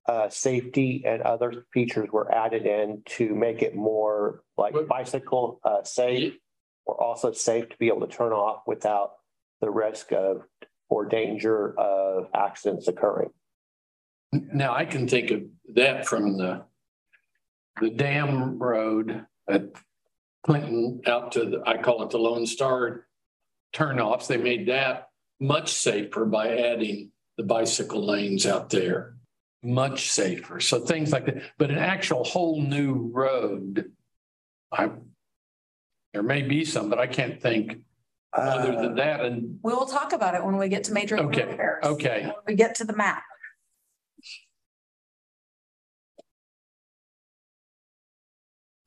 uh, safety and other features were added in to make it more like bicycle, uh, safe. Or also safe to be able to turn off without the risk of or danger of accidents occurring. Now I can think of that from the the dam road at Clinton out to the, I call it the Lone Star turnoffs. They made that much safer by adding the bicycle lanes out there. Much safer. So things like that, but an actual whole new road. I, there may be some, but I can't think other Uh, than that. And We will talk about it when we get to major Okay, thoroughfares. okay. When We get to the map.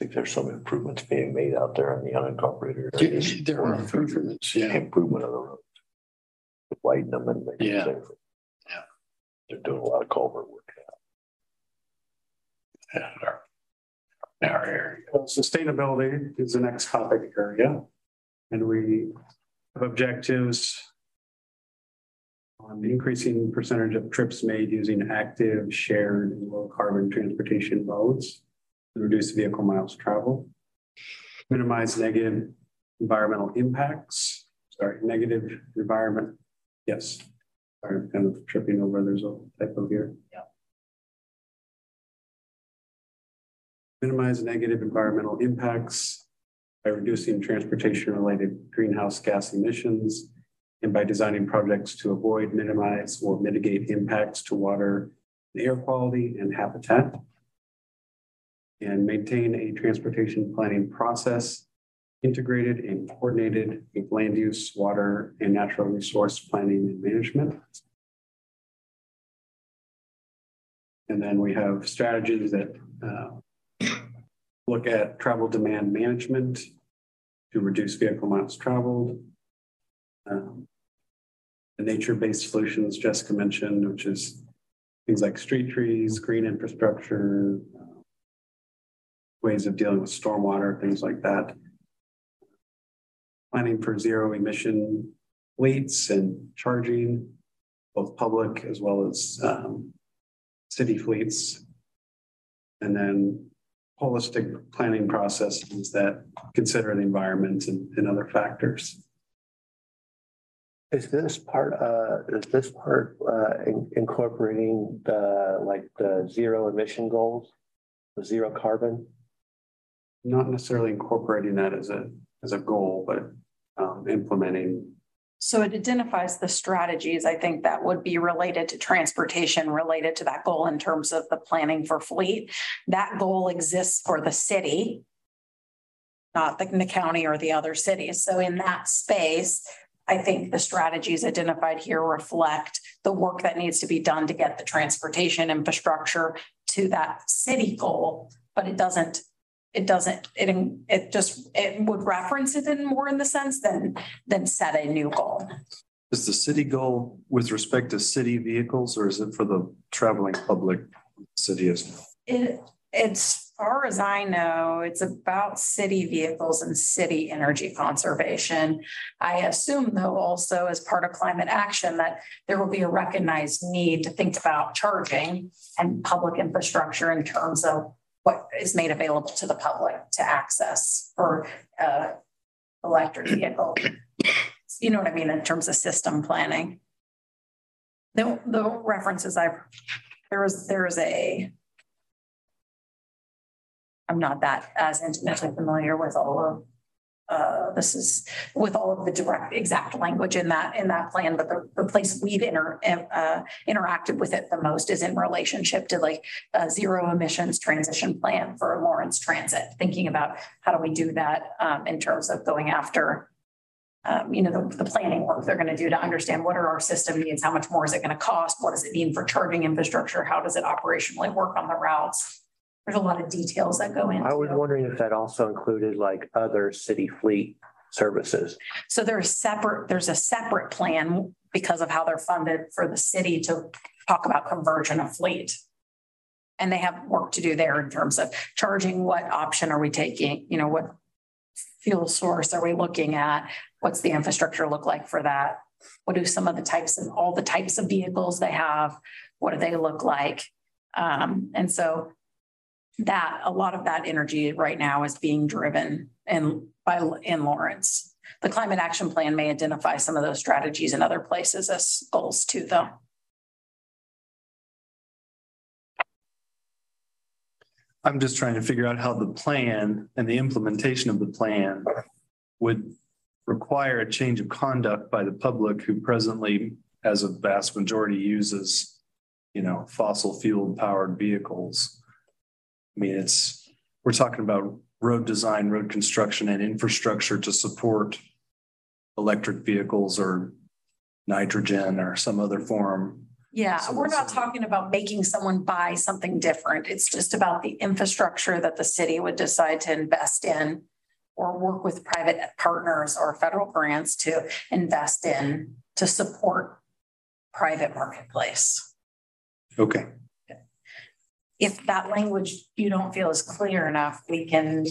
Think there's some improvements being made out there in the unincorporated. areas. there are improvements, yeah. Improvement of the roads. Widen them and make Yeah. it safer. Yeah. They're doing a lot of culvert work. in our- Our area. Well, Sustainability is the next topic area. And we have objectives on increasing percentage of trips made using active, shared, and low carbon transportation modes. Reduce vehicle miles traveled. Minimize negative environmental impacts, sorry, negative environment. Yes. Sorry, I'm kind of tripping over, there's a typo here. Yeah. minimize negative environmental impacts by reducing transportation-related greenhouse gas emissions and by designing projects to avoid, minimize, or mitigate impacts to water, and air quality, and habitat. And maintain a transportation planning process integrated and coordinated with land use, water, and natural resource planning and management. And then we have strategies that uh, look at travel demand management to reduce vehicle miles traveled, Um, The nature-based solutions Jessica mentioned, which is things like street trees, green infrastructure, ways of dealing with stormwater, things like that. Planning for zero emission fleets and charging, both public as well as um, city fleets. And then holistic planning processes that consider the environment and, and other factors. Is this part, uh, is this part, uh, in- incorporating the, like, the zero emission goals? The zero carbon? Not necessarily incorporating that as a, as a goal, but um, implementing. So it identifies the strategies, I think that would be related to transportation, related to that goal in terms of the planning for fleet. That goal exists for the city. Not the, the county or the other cities. So in that space, I think the strategies identified here reflect the work that needs to be done to get the transportation infrastructure to that city goal. But it doesn't, it doesn't, it, it just, it would reference it in more in the sense than, than set a new goal. Is the city goal with respect to city vehicles or is it for the traveling public city as? It, as far as I know, it's about city vehicles and city energy conservation. I assume though also as part of climate action that there will be a recognized need to think about charging and public infrastructure in terms of what is made available to the public to access for uh electric vehicle. You know what I mean, in terms of system planning. The the references I, there was, there is a I'm not that as intimately familiar with all of uh, this is with all of the direct exact language in that in that plan, but the, the place we've inter, uh, interacted with it the most is in relationship to like a zero emissions transition plan for Lawrence Transit. Thinking about how do we do that um, in terms of going after, um, you know, the, the planning work they're going to do to understand what are our system needs, how much more is it going to cost, what does it mean for charging infrastructure, how does it operationally work on the routes there's a lot of details that go in. I was wondering if that also included like other city fleet services. So there's separate, there's a separate plan because of how they're funded for the city to talk about conversion of fleet. And they have work to do there in terms of charging, what option are we taking, you know, what fuel source are we looking at? What's the infrastructure look like for that? What do some of the types of all the types of vehicles they have? What do they look like? Um, and so that a lot of that energy right now is being driven in by in Lawrence. The climate action plan may identify some of those strategies in other places as goals too, though. I'm just trying to figure out how the plan and the implementation of the plan would require a change of conduct by the public who presently, as a vast majority, uses, you know, fossil fuel powered vehicles. I mean, it's, we're talking about road design, road construction and infrastructure to support electric vehicles or nitrogen or some other form. Yeah, So we're not talking about making someone buy something different. It's just about the infrastructure that the city would decide to invest in or work with private partners or federal grants to invest in to support private marketplace. Okay. If that language you don't feel is clear enough, we can,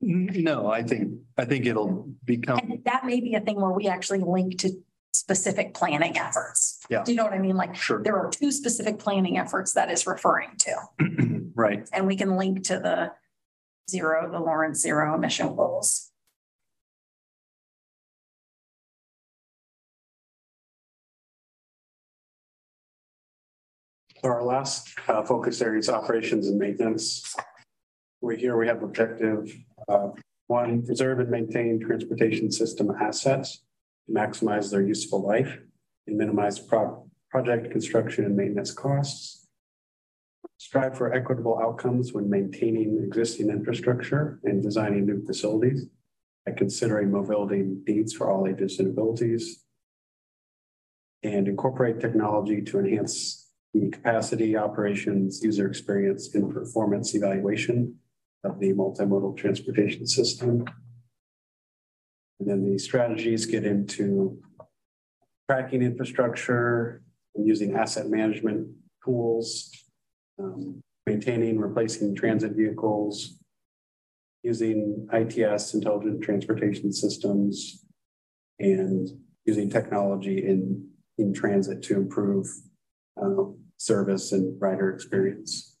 No, I think, I think it'll become, and that may be a thing where we actually link to specific planning efforts. Yeah. Do you know what I mean? Like sure, there are two specific planning efforts that is referring to. right. And we can link to the zero, the Lawrence zero emission goals. So our last uh, focus area is operations and maintenance. We here we have objective uh, one, preserve and maintain transportation system assets to maximize their useful life and minimize pro- project construction and maintenance costs. Strive for equitable outcomes when maintaining existing infrastructure and designing new facilities by considering mobility needs for all ages and abilities. And incorporate technology to enhance the capacity, operations, user experience, and performance evaluation of the multimodal transportation system. And then the strategies get into tracking infrastructure and using asset management tools, um, maintaining, replacing transit vehicles, using ITS, intelligent transportation systems, and using technology in, in transit to improve um, service and rider experience.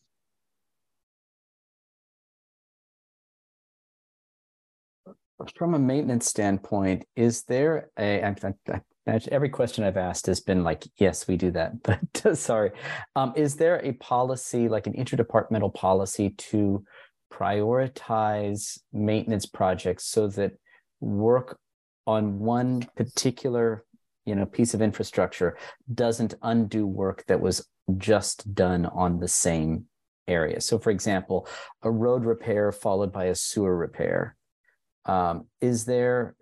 From a maintenance standpoint, is there a, I, I, I, every question I've asked has been like, yes, we do that, but sorry. Um, is there a policy, like an interdepartmental policy to prioritize maintenance projects so that work on one particular, you know, piece of infrastructure doesn't undo work that was just done on the same area? So for example, a road repair followed by a sewer repair um, is there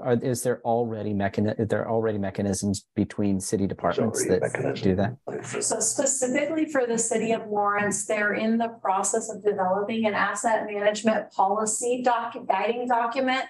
are, is there already mechan there already mechanisms between city departments that do that? So specifically for the city of Lawrence, they're in the process of developing an asset management policy doc guiding document.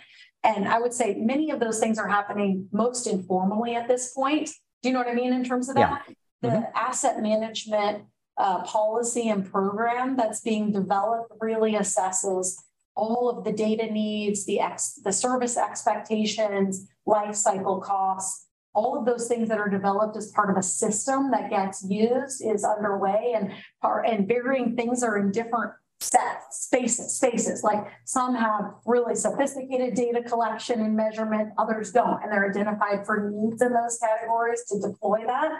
And I would say many of those things are happening most informally at this point. Do you know what I mean in terms of that? Yeah. The mm -hmm. asset management uh, policy and program that's being developed really assesses all of the data needs, the ex, the service expectations, life cycle costs, all of those things that are developed as part of a system that gets used is underway and are and varying things are in different sets, spaces, spaces. Like some have really sophisticated data collection and measurement, others don't, and they're identified for needs in those categories to deploy that.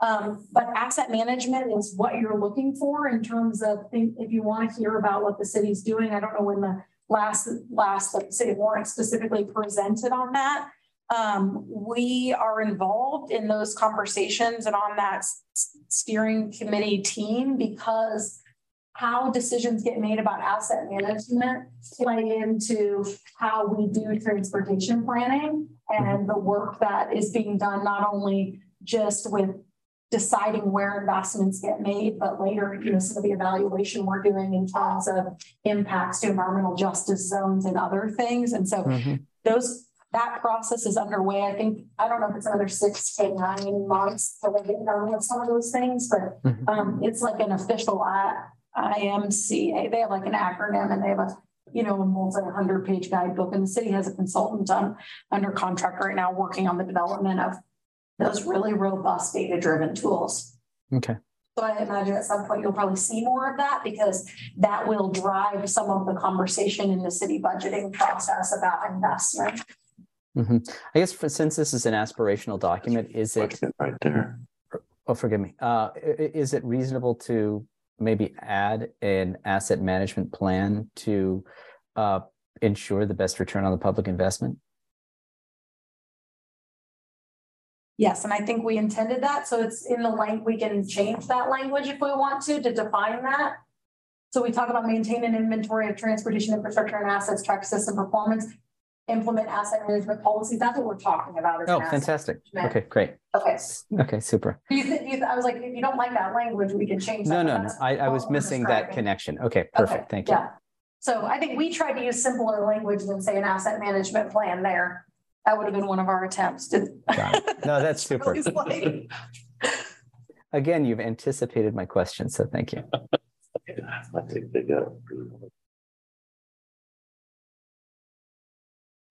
Um, but asset management is what you're looking for in terms of if you want to hear about what the city's doing. I don't know when the last last the city warrant specifically presented on that. Um, we are involved in those conversations and on that steering committee team because how decisions get made about asset management play into how we do transportation planning and the work that is being done not only just with deciding where investments get made, but later, you know, some of the evaluation we're doing in terms of impacts to environmental justice zones and other things. And so mm-hmm. those that process is underway. I think I don't know if it's another six to nine months to get done with some of those things, but mm-hmm. um, it's like an official I, IMCA. They have like an acronym and they have a you know, a multi-hundred page guidebook. And the city has a consultant on under contract right now working on the development of those really robust data driven tools. Okay. So I imagine at some point you'll probably see more of that because that will drive some of the conversation in the city budgeting process about investment. Mm-hmm. I guess for, since this is an aspirational document, is it right there? Oh, forgive me. Uh, is it reasonable to maybe add an asset management plan to uh, ensure the best return on the public investment? Yes, and I think we intended that. So it's in the language, we can change that language if we want to, to define that. So we talk about maintain an inventory of transportation infrastructure and assets, track system performance, implement asset management policies. That's what we're talking about. Oh, fantastic. Okay, great. Okay. Okay, super. You, you, I was like, if you don't like that language, we can change that. No, no, no. I, I was missing that connection. Okay, perfect. Okay, Thank you. Yeah. So I think we tried to use simpler language than say an asset management plan there. That would have been one of our attempts to. no, that's super. Again, you've anticipated my question, so thank you. I think they got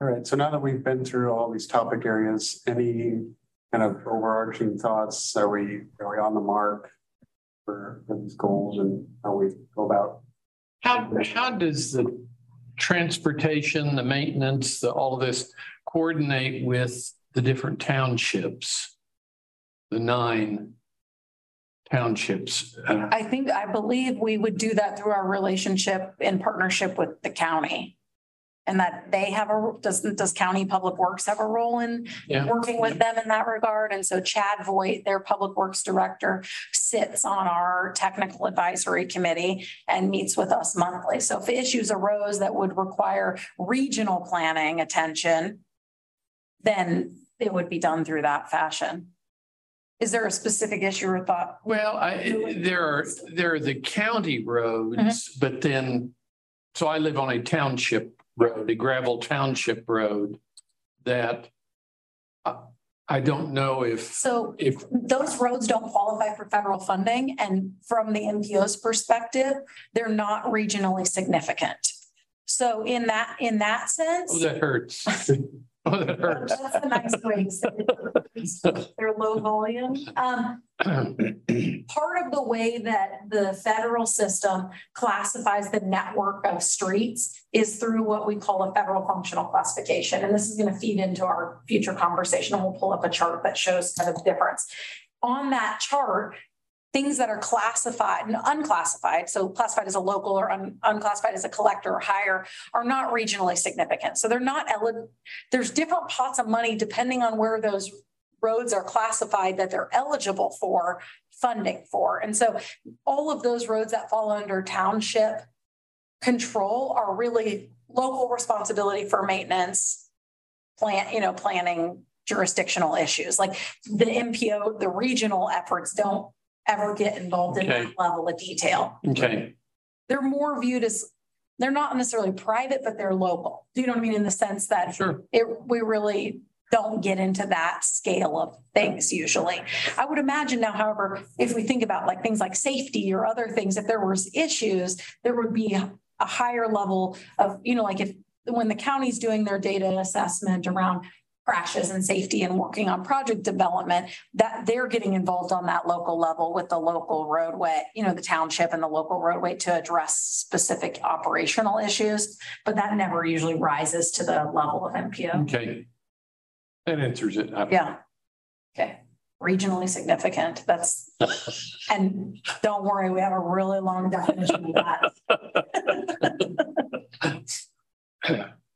All right, so now that we've been through all these topic areas, any kind of overarching thoughts? Are we are we on the mark for, for these goals and how we go about? How how does the transportation, the maintenance, the, all of this coordinate with the different townships, the nine townships. Uh, I think, I believe we would do that through our relationship in partnership with the county. And that they have a, does, does county public works have a role in Yeah. working with them in that regard? And so Chad Voigt, their public works director, sits on our technical advisory committee and meets with us monthly. So if issues arose that would require regional planning attention, then it would be done through that fashion. Is there a specific issue or thought? Well, I, there are, there are the county roads, Mm-hmm. but then, so I live on a township road, a gravel township road. that I, I don't know if, So if, those roads don't qualify for federal funding and from the MPO's perspective, they're not regionally significant. So in that, in that sense. oh, that hurts. Oh, that hurts. That's a nice way to say it. They're low volume. Um, part of the way that the federal system classifies the network of streets is through what we call a federal functional classification. And this is going to feed into our future conversation. And we'll pull up a chart that shows kind of the difference. On that chart, things that are classified and unclassified, so classified as a local or un- unclassified as a collector or higher, are not regionally significant. So they're not, there's different pots of money depending on where those roads are classified that they're eligible for funding for. And so all of those roads that fall under township control are really local responsibility for maintenance, plan, you know, planning jurisdictional issues. Like the MPO, the regional efforts don't ever get involved in Okay. that level of detail. Okay, They're more viewed as, they're not necessarily private, but they're local. Do you know what I mean? In the sense that sure. it, we really don't get into that scale of things usually. I would imagine now, however, if we think about like things like safety or other things, if there was issues, there would be a higher level of, you know, like if, when the county's doing their data assessment around crashes and safety and working on project development, that they're getting involved on that local level with the local roadway, you know, the township and the local roadway to address specific operational issues. But that never usually rises to the level of MPO. Okay. That answers it. I- Yeah. Okay, regionally significant, that's, and don't worry, we have a really long definition of that.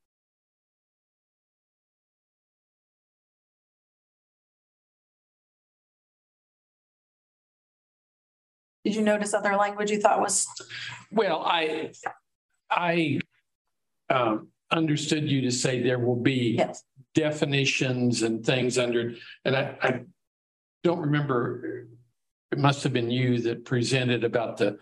Did you notice other language you thought was, Well, I, I um, understood you to say there will be yes, definitions and things under, and I, I don't remember, it must have been you that presented about the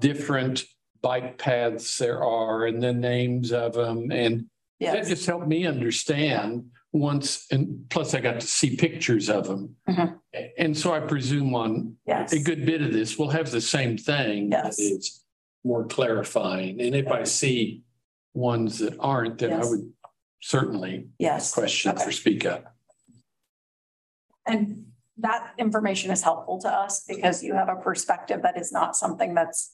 different bike paths there are and the names of them. And that just helped me understand once, and plus I got to see pictures of them. Mhm. And so I presume on yes. a good bit of this we'll have the same thing. that Yes. is more clarifying. And if I see ones that aren't, then I would certainly Yes. question Okay. or speak up. And that information is helpful to us because you have a perspective that is not something that's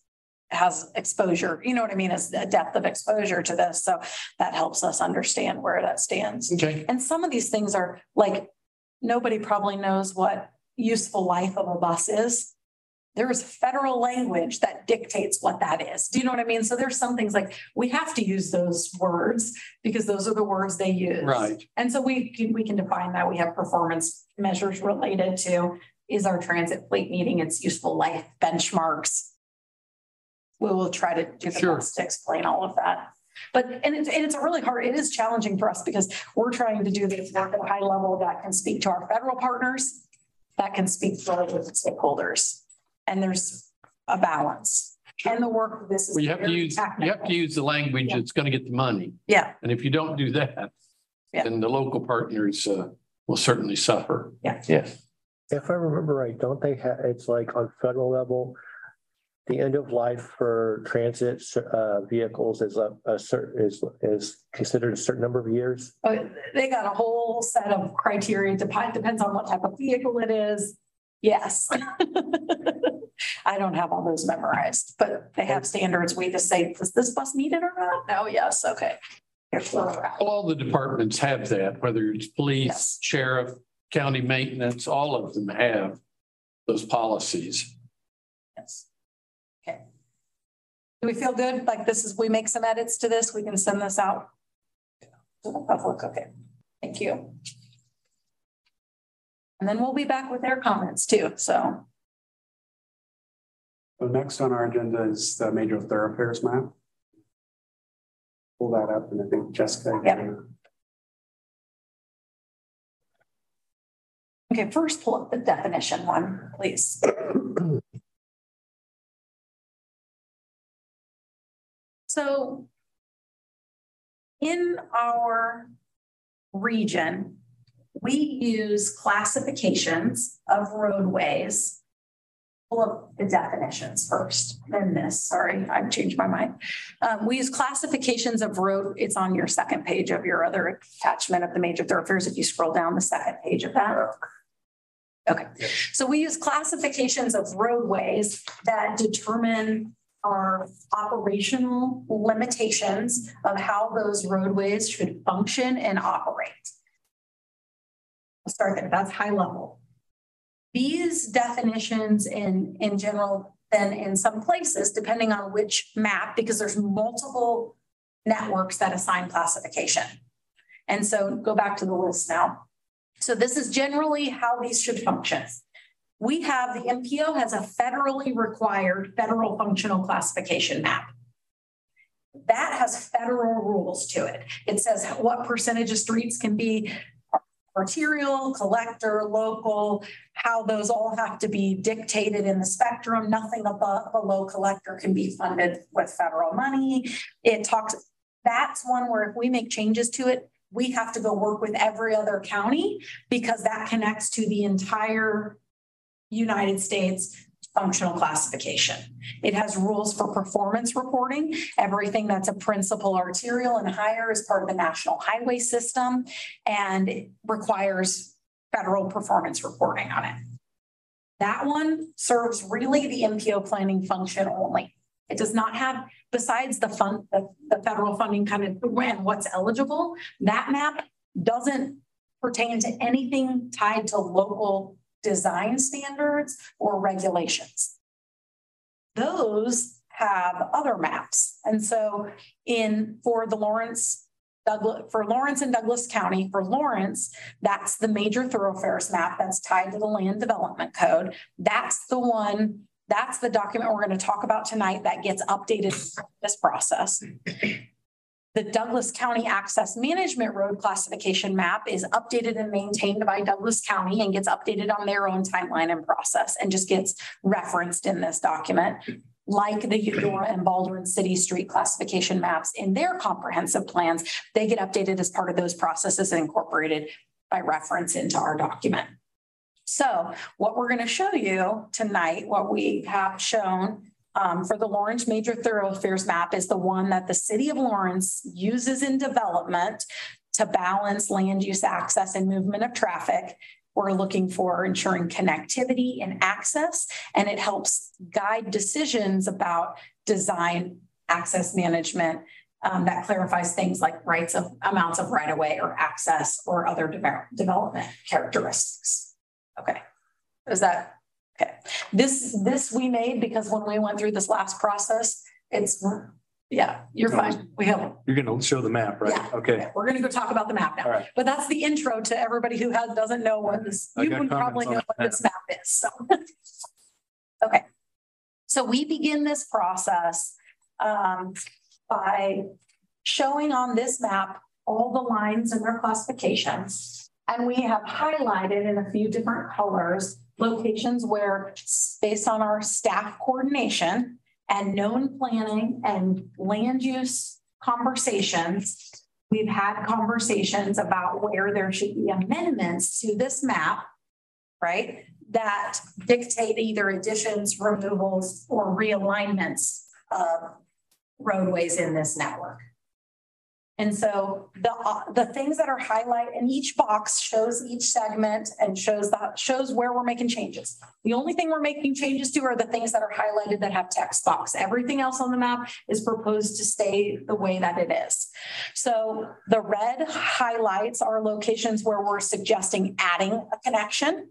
has exposure, you know what I mean, is a depth of exposure to this. So that helps us understand where that stands. Okay. And some of these things are like, nobody probably knows what useful life of a bus is. There is federal language that dictates what that is. Do you know what I mean? So there's some things like, we have to use those words because those are the words they use. Right. And so we can, we can define that. We have performance measures related to, is our transit fleet meeting its useful life benchmarks? We will try to do the Sure. best to explain all of that. But, and it's, and it's a really hard, it is challenging for us because we're trying to do this work at a high level that can speak to our federal partners, that can speak to our stakeholders. And there's a balance. And the work, this is. Well, you have to very use, you have to use the language Yeah. that's going to get the money. Yeah, And if you don't do that, Yeah. then the local partners uh, will certainly suffer. Yeah. Yes. If I remember right, don't they have, it's like on federal level, the end of life for transit uh vehicles is a a certain is is considered a certain number of years. Oh, they got a whole set of criteria, depends, depends on what type of vehicle it is. Yes. I don't have all those memorized, but they have standards. We just say, does this bus need it or not? No, yes, okay. Here's where we're at. All the departments have that, whether it's police, Yes. sheriff, county maintenance, all of them have those policies. Yes. Do we feel good? Like this is, we make some edits to this, we can send this out? To the public, okay. Thank you. And then we'll be back with their comments too, so. So next on our agenda is the major thoroughfares map. Pull that up and I think Jessica. Yeah. Okay, first pull up the definition one, please. So in our region, we use classifications of roadways. Pull up the definitions first, then this, sorry, I've changed my mind. Um, we use classifications of road, it's on your second page of your other attachment of the major thoroughfares, if you scroll down the second page of that. Okay, so we use classifications of roadways that determine our operational limitations of how those roadways should function and operate. I'll start there. That's high level. These definitions in, in general, then in some places, depending on which map, because there's multiple networks that assign classification. And so go back to the list now. So this is generally how these should function. We have the MPO has a federally required federal functional classification map. That has federal rules to it. It says what percentage of streets can be arterial, collector, local, how those all have to be dictated in the spectrum. Nothing above below collector can be funded with federal money. It talks, that's one where if we make changes to it, we have to go work with every other county because that connects to the entire United States functional classification. It has rules for performance reporting. Everything that's a principal arterial and higher is part of the national highway system and requires federal performance reporting on it. That one serves really the MPO planning function only. It does not have, besides the fund, the, the federal funding kind of when what's eligible, that map doesn't pertain to anything tied to local design standards or regulations. Those have other maps. And so in for the Lawrence Douglas for Lawrence and Douglas County, for Lawrence, that's the major thoroughfares map that's tied to the land development code. That's the one, that's the document we're going to talk about tonight that gets updated this process. The Douglas County Access Management Road Classification Map is updated and maintained by Douglas County and gets updated on their own timeline and process and just gets referenced in this document. Like the Eudora and Baldwin City Street classification maps in their comprehensive plans, they get updated as part of those processes and incorporated by reference into our document. So what we're going to show you tonight, what we have shown um, for the Lawrence Major Thoroughfares map is the one that the city of Lawrence uses in development to balance land use access and movement of traffic. We're looking for ensuring connectivity and access, and it helps guide decisions about design, access management, um, that clarifies things like rights of amounts of right of way or access or other de development characteristics. Okay, is that Okay, this, this we made because when we went through this last process, it's, yeah, you're fine. We have, You're gonna show the map, right? Yeah. Okay. we're gonna go talk about the map All now. right. But that's the intro to everybody who has, doesn't know what this, I you got would probably comments know on what this map is, so. Okay, so we begin this process um, by showing on this map all the lines and their classifications. And we have highlighted in a few different colors locations where, based on our staff coordination and known planning and land use conversations, we've had conversations about where there should be amendments to this map, right? That dictate either additions, removals, or realignments of roadways in this network. And so the, uh, the things that are highlighted in each box shows each segment and shows that shows where we're making changes. The only thing we're making changes to are the things that are highlighted that have text box. Everything else on the map is proposed to stay the way that it is. So the red highlights are locations where we're suggesting adding a connection.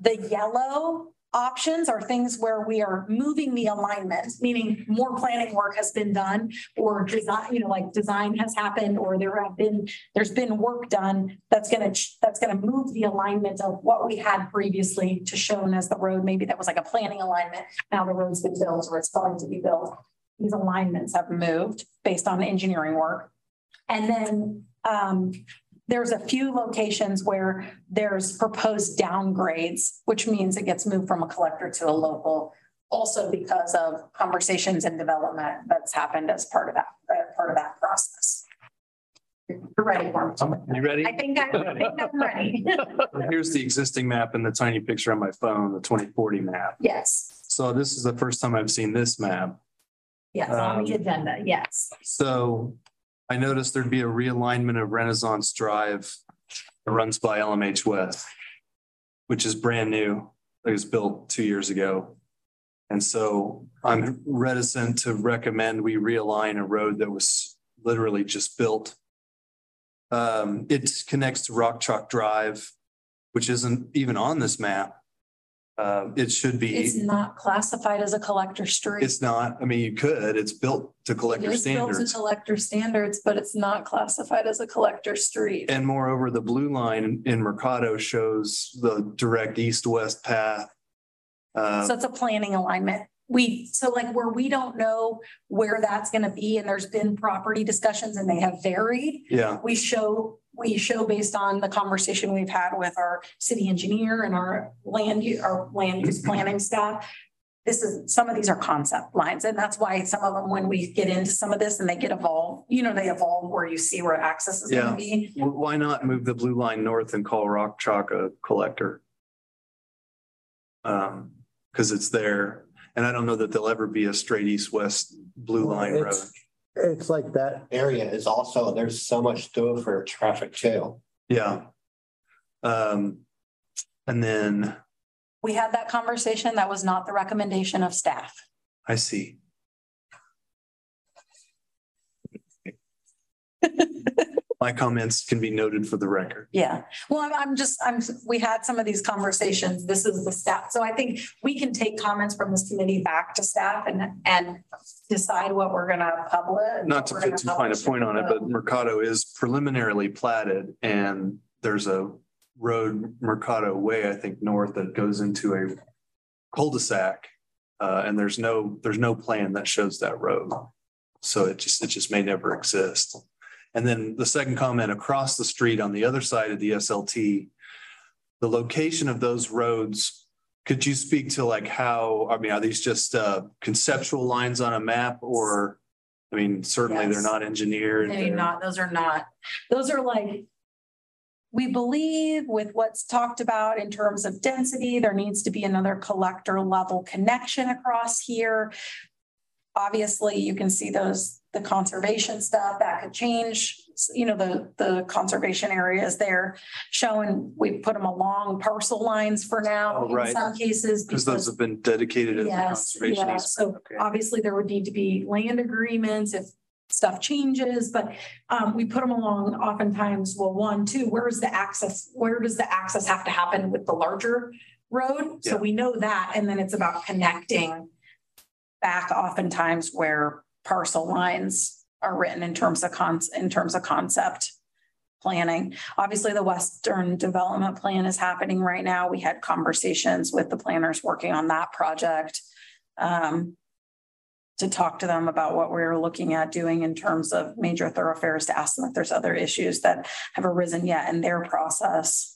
The yellow options are things where we are moving the alignment, meaning more planning work has been done or design, you know, like design has happened or there have been, there's been work done that's going to, that's going to move the alignment of what we had previously to shown as the road. Maybe that was like a planning alignment. Now the road's been built or it's going to be built. These alignments have moved based on engineering work. And then um, there's a few locations where there's proposed downgrades, which means it gets moved from a collector to a local, also because of conversations and development that's happened as part of that, uh, part of that process. You're ready for it. You ready? I think I I think I'm ready. Here's the existing map and the tiny picture on my phone, the twenty forty map. Yes, So this is the first time I've seen this map. yes, on the Um, agenda, yes. So I noticed there'd be a realignment of Renaissance Drive that runs by LMH West, which is brand new. It was built two years ago. And so I'm reticent to recommend we realign a road that was literally just built. Um, it connects to Rock Chalk Drive, which isn't even on this map. Uh, it should be. It's not classified as a collector street. It's not, I mean, you could, it's built to It collector is built to standards. collector standards, but it's not classified as a collector street. And moreover, the blue line in Mercado shows the direct east-west path. Uh, So it's a planning alignment. We, so like where we don't know where that's gonna be and there's been property discussions and they have varied. yeah, We show, we show based on the conversation we've had with our city engineer and our land, our land use planning staff. This is, some of these are concept lines and that's why some of them, when we get into some of this and they get evolved, you know, they evolve where you see where access is Yeah. gonna be. W- why not move the blue line north and call Rock Chalk a collector? Um, because it's there, and I don't know that there'll ever be a straight east-west blue line road. It's- It's like that area is also, there's so much through for traffic too. Yeah. Um, and then We had that conversation. That was not the recommendation of staff. I see. My comments can be noted for the record. Yeah, well, I'm, I'm just, I'm, we had some of these conversations. This is the staff. So I think we can take comments from this committee back to staff and, and decide what we're gonna publish. Not to put too fine a point on it, but Mercado is preliminarily platted and there's a road Mercado Way, I think, north that goes into a cul-de-sac. Uh, and there's no, there's no plan that shows that road. So it just, it just may never exist. And then the second comment across the street on the other side of the SLT, the location of those roads, could you speak to like how, I mean, are these just uh conceptual lines on a map or? I mean, certainly they're not engineered. Maybe they're- not, those are not, those are like. We believe with what's talked about in terms of density, there needs to be another collector level connection across here. Obviously, you can see those, the conservation stuff that could change, you know, the, the conservation areas there. Showing, we put them along parcel lines for now Oh, in some cases. Because those have been dedicated Yes, conservation. yeah, easement. so Okay. obviously there would need to be land agreements if stuff changes, but um, we put them along oftentimes, well, one, two, where's the access? Where does the access have to happen with the larger road? So we know that, and then it's about connecting back oftentimes where parcel lines are written in terms of cons, in terms of concept planning. Obviously, the Western Development Plan is happening right now. We had conversations with the planners working on that project. um, to talk to them about what we're looking at doing in terms of major thoroughfares, to ask them if there's other issues that have arisen yet in their process.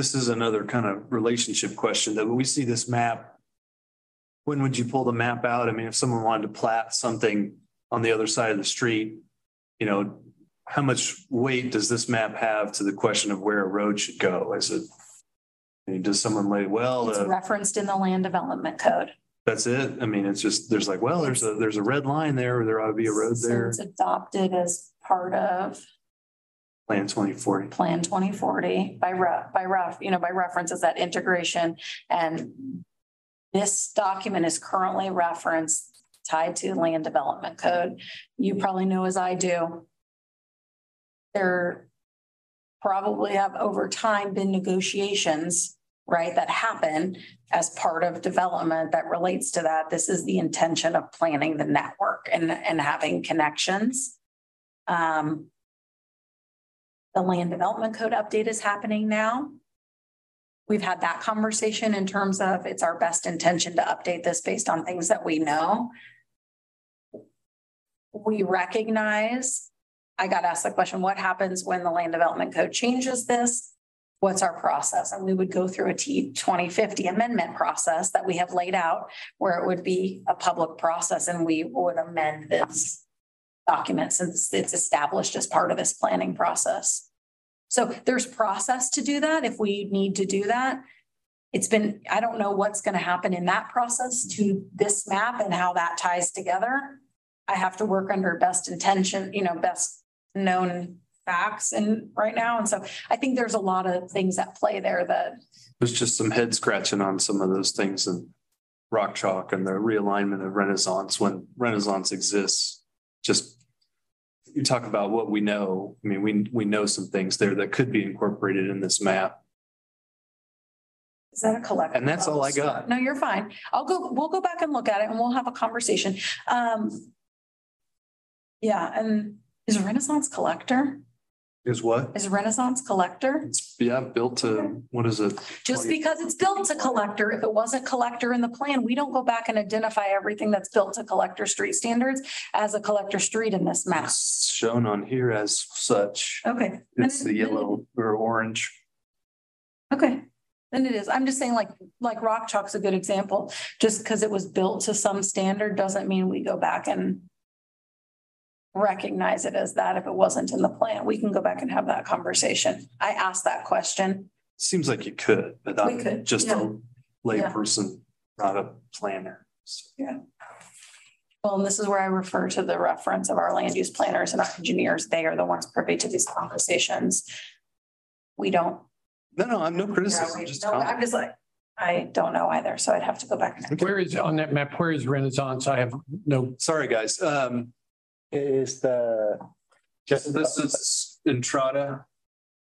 This is another kind of relationship question that when we see this map. When would you pull the map out? I mean, if someone wanted to plat something on the other side of the street, you know, how much weight does this map have to the question of where a road should go? Is it? I mean, does someone lay, well, It's uh, referenced in the land development code. that's it? I mean, it's just, there's like, well, there's a, there's a red line there, there ought to be a road there, It's adopted as part of plan twenty forty. Plan twenty forty by ref, by ref, you know, by reference is that integration and this document is currently referenced tied to land development code. You probably know as I do. There probably have over time been negotiations, right, that happen as part of development that relates to that. This is the intention of planning the network and, and having connections. Um, the land development code update is happening now. We've had that conversation in terms of it's our best intention to update this based on things that we know. We recognize, I got asked the question, what happens when the land development code changes this? what's our process? And we would go through a T twenty fifty amendment process that we have laid out where it would be a public process and we would amend this document since it's established as part of this planning process. So there's process to do that if we need to do that. It's been, I don't know what's going to happen in that process to this map and how that ties together. I have to work under best intention, you know, best known facts and right now. And so I think there's a lot of things at play there that There's just some head scratching on some of those things and rock chalk and the realignment of Renaissance when Renaissance exists. Just you talk about what we know. I mean, we, we know some things there that could be incorporated in this map. Is that a collective? And that's all I got. No, you're fine. I'll go, we'll go back and look at it and we'll have a conversation. Um. Yeah, and is Renaissance Collector, Is what? is Renaissance Collector? It's, yeah, built to, what is it? Just because it's built to collector, if it wasn't collector in the plan, we don't go back and identify everything that's built to collector street standards as a collector street in this map. It's shown on here as such. Okay. It's the yellow or orange. Okay, then it is. I'm just saying like, like Rock Chalk's a good example. Just because it was built to some standard doesn't mean we go back and recognize it as that if it wasn't in the plan. We can go back and have that conversation. I asked that question. Seems like you could, but We I'm could, just yeah. a layperson, not a planner. Yeah, well, and this is where I refer to the reference of our land use planners and our engineers. They are the ones privy to these conversations. We don't. No, no, I'm no Yeah, criticism, just no. I'm just like, I don't know either, so I'd have to go back. and Where is, on that map, where is Renaissance? I have no, Sorry, guys. Um, Is the, just this is Entrada.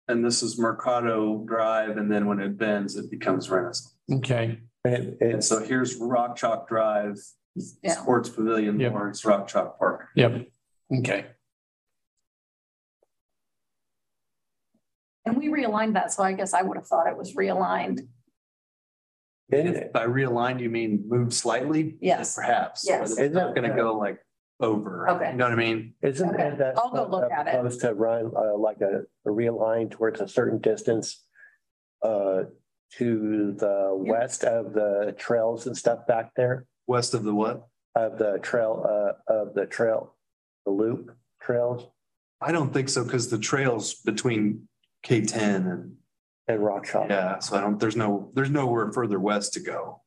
And this is Mercado Drive, and then when it bends, it becomes Renaissance. okay, it- And so here's Rock Chalk Drive, Yeah. Sports Pavilion, Yep. or it's Rock Chalk Park. yep, okay. And we realigned that, so I guess I would have thought it was realigned. it- If by realigned, you mean move slightly? Yes. Perhaps. Yes. but It's not gonna go like over. Okay. You know what I mean? isn't Okay, it that? I'll go look at it. Supposed to run uh like a a realigned towards a certain distance. Uh, to the west of the trails and stuff back there, West of the what? of the trail, uh, of the trail, the loop trails I don't think so, because the trails between K ten and, and rock chalk. yeah, so I don't, there's no, there's nowhere further west to go.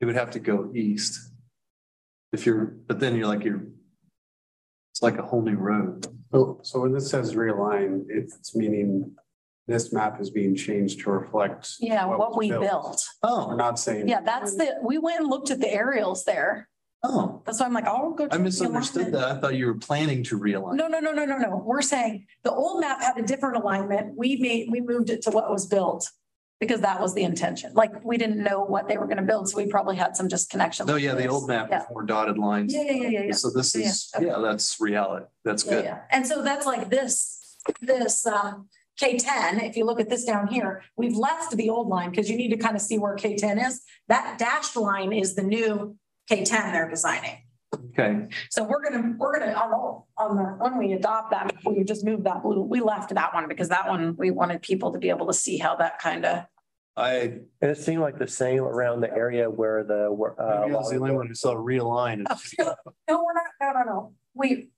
It would have to go east. If you're, but then you're like, you're. It's like a whole new road. So, so when this says realign, it's meaning this map is being changed to reflect. Yeah, what was we built. Oh we're Oh, not saying. Yeah, that's the, we went and looked at the aerials there. oh, That's why I'm like, I'll go. I misunderstood that. I thought you were planning to realign. No, no, no, no, no, no. We're saying the old map had a different alignment. We made, we moved it to what was built. Because that was the intention. Like, we didn't know what they were gonna build, so we probably had some disconnection. Oh, yeah, the old map Yeah. with more dotted lines. Yeah, yeah, yeah, yeah, yeah. So this Yeah, is, okay. yeah, that's reality. That's Yeah, good. yeah. And so that's like this, this um K ten, if you look at this down here, we've left the old line because you need to kind of see where K ten is. That dashed line is the new K ten they're designing. Okay, So we're gonna, we're gonna, on the, on the, when we adopt that, we just moved that blue, we left that one because that one, we wanted people to be able to see how that kind of. I, And it seemed like the same around the area where the, where, uh. maybe I was the only one who saw realign. No, we're not, no, no, no. We,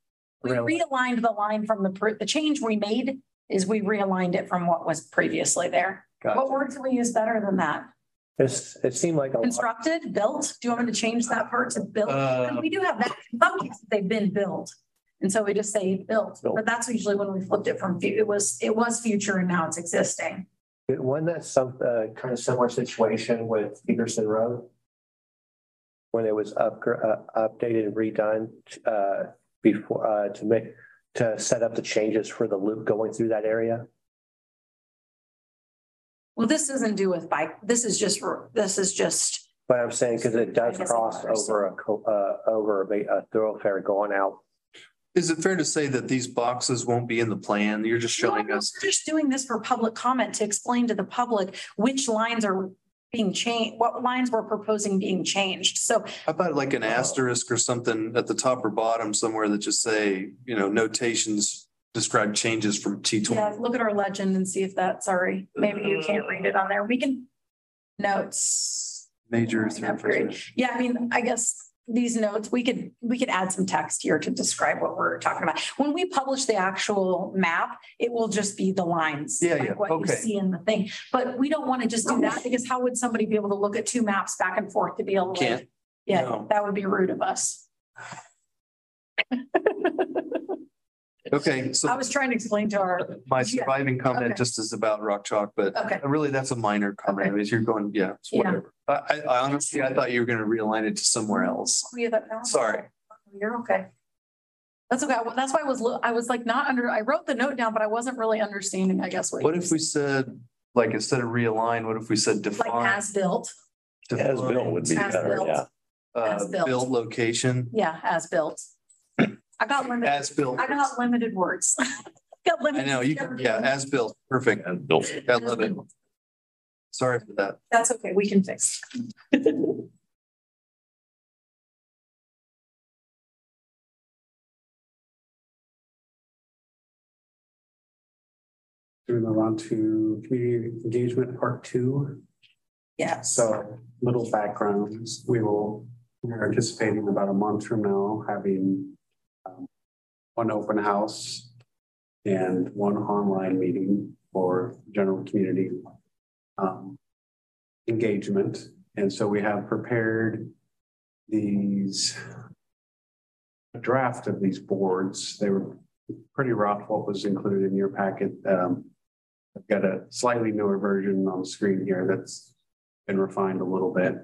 we Really? realigned the line from the, pre- the change we made is we realigned it from what was previously there. What Gotcha. word can we use better than that? It's, it seemed like a lot, Constructed, built? Do you want me to change that part to built? Uh, We do have that, in some cases, they've been built. And so we just say built, Built. but that's usually when we flipped it from, fu- it was, it was future and now it's existing. Wasn't that some, uh, kind of similar situation with Peterson Road? When it was up, uh, updated and redone, uh, before, uh, to make, to set up the changes for the loop going through that area? Well, this doesn't do with bike, this is just, this is just, But I'm saying, because it does I guess I cross over a, uh, over a a thoroughfare going out. Is it fair to say that these boxes won't be in the plan? You're just showing No, us. we're Just doing this for public comment to explain to the public which lines are being changed, what lines we're proposing being changed. So How about like an asterisk or something at the top or bottom somewhere that just say, you know, notations describe changes from T Yeah, twenty. look at our legend and see if that, sorry, maybe you can't read it on there. We can. Notes. Major. Yeah, I mean, I guess these notes, we could, we could add some text here to describe what we're talking about. When we publish the actual map, it will just be the lines. Yeah, like yeah, What you see in the thing, but we don't want to just do that because how would somebody be able to look at two maps back and forth to be able to? Can't. Yeah, No. that would be rude of us. Okay, so I so was trying to explain to our, my surviving comment okay. just is about rock chalk, but okay, really that's a minor comment. I mean, you're going, yeah, it's Yeah. whatever. I, I I honestly, I thought you were gonna realign it to somewhere else. we have that now. Sorry. You're okay. That's okay. That's why I was, lo- I was like not under, I wrote the note down, but I wasn't really understanding, I guess. What if we said, like, instead of realign, what if we said Like define? as built, As built would be As better, built. yeah. Uh, as built. build location, yeah, as built. I got limited, as built. I got limited words. Got I know, you, yeah, as built, perfect. As built. I love it. Sorry for that. That's okay, we can fix. Do we move on to community engagement part two? Yes. So little backgrounds, we will, we're anticipating about a month from now having one open house and one online meeting for general community um, engagement. And so we have prepared these a draft of these boards. They were pretty rough, what was included in your packet. Um, I've got a slightly newer version on the screen here that's been refined a little bit.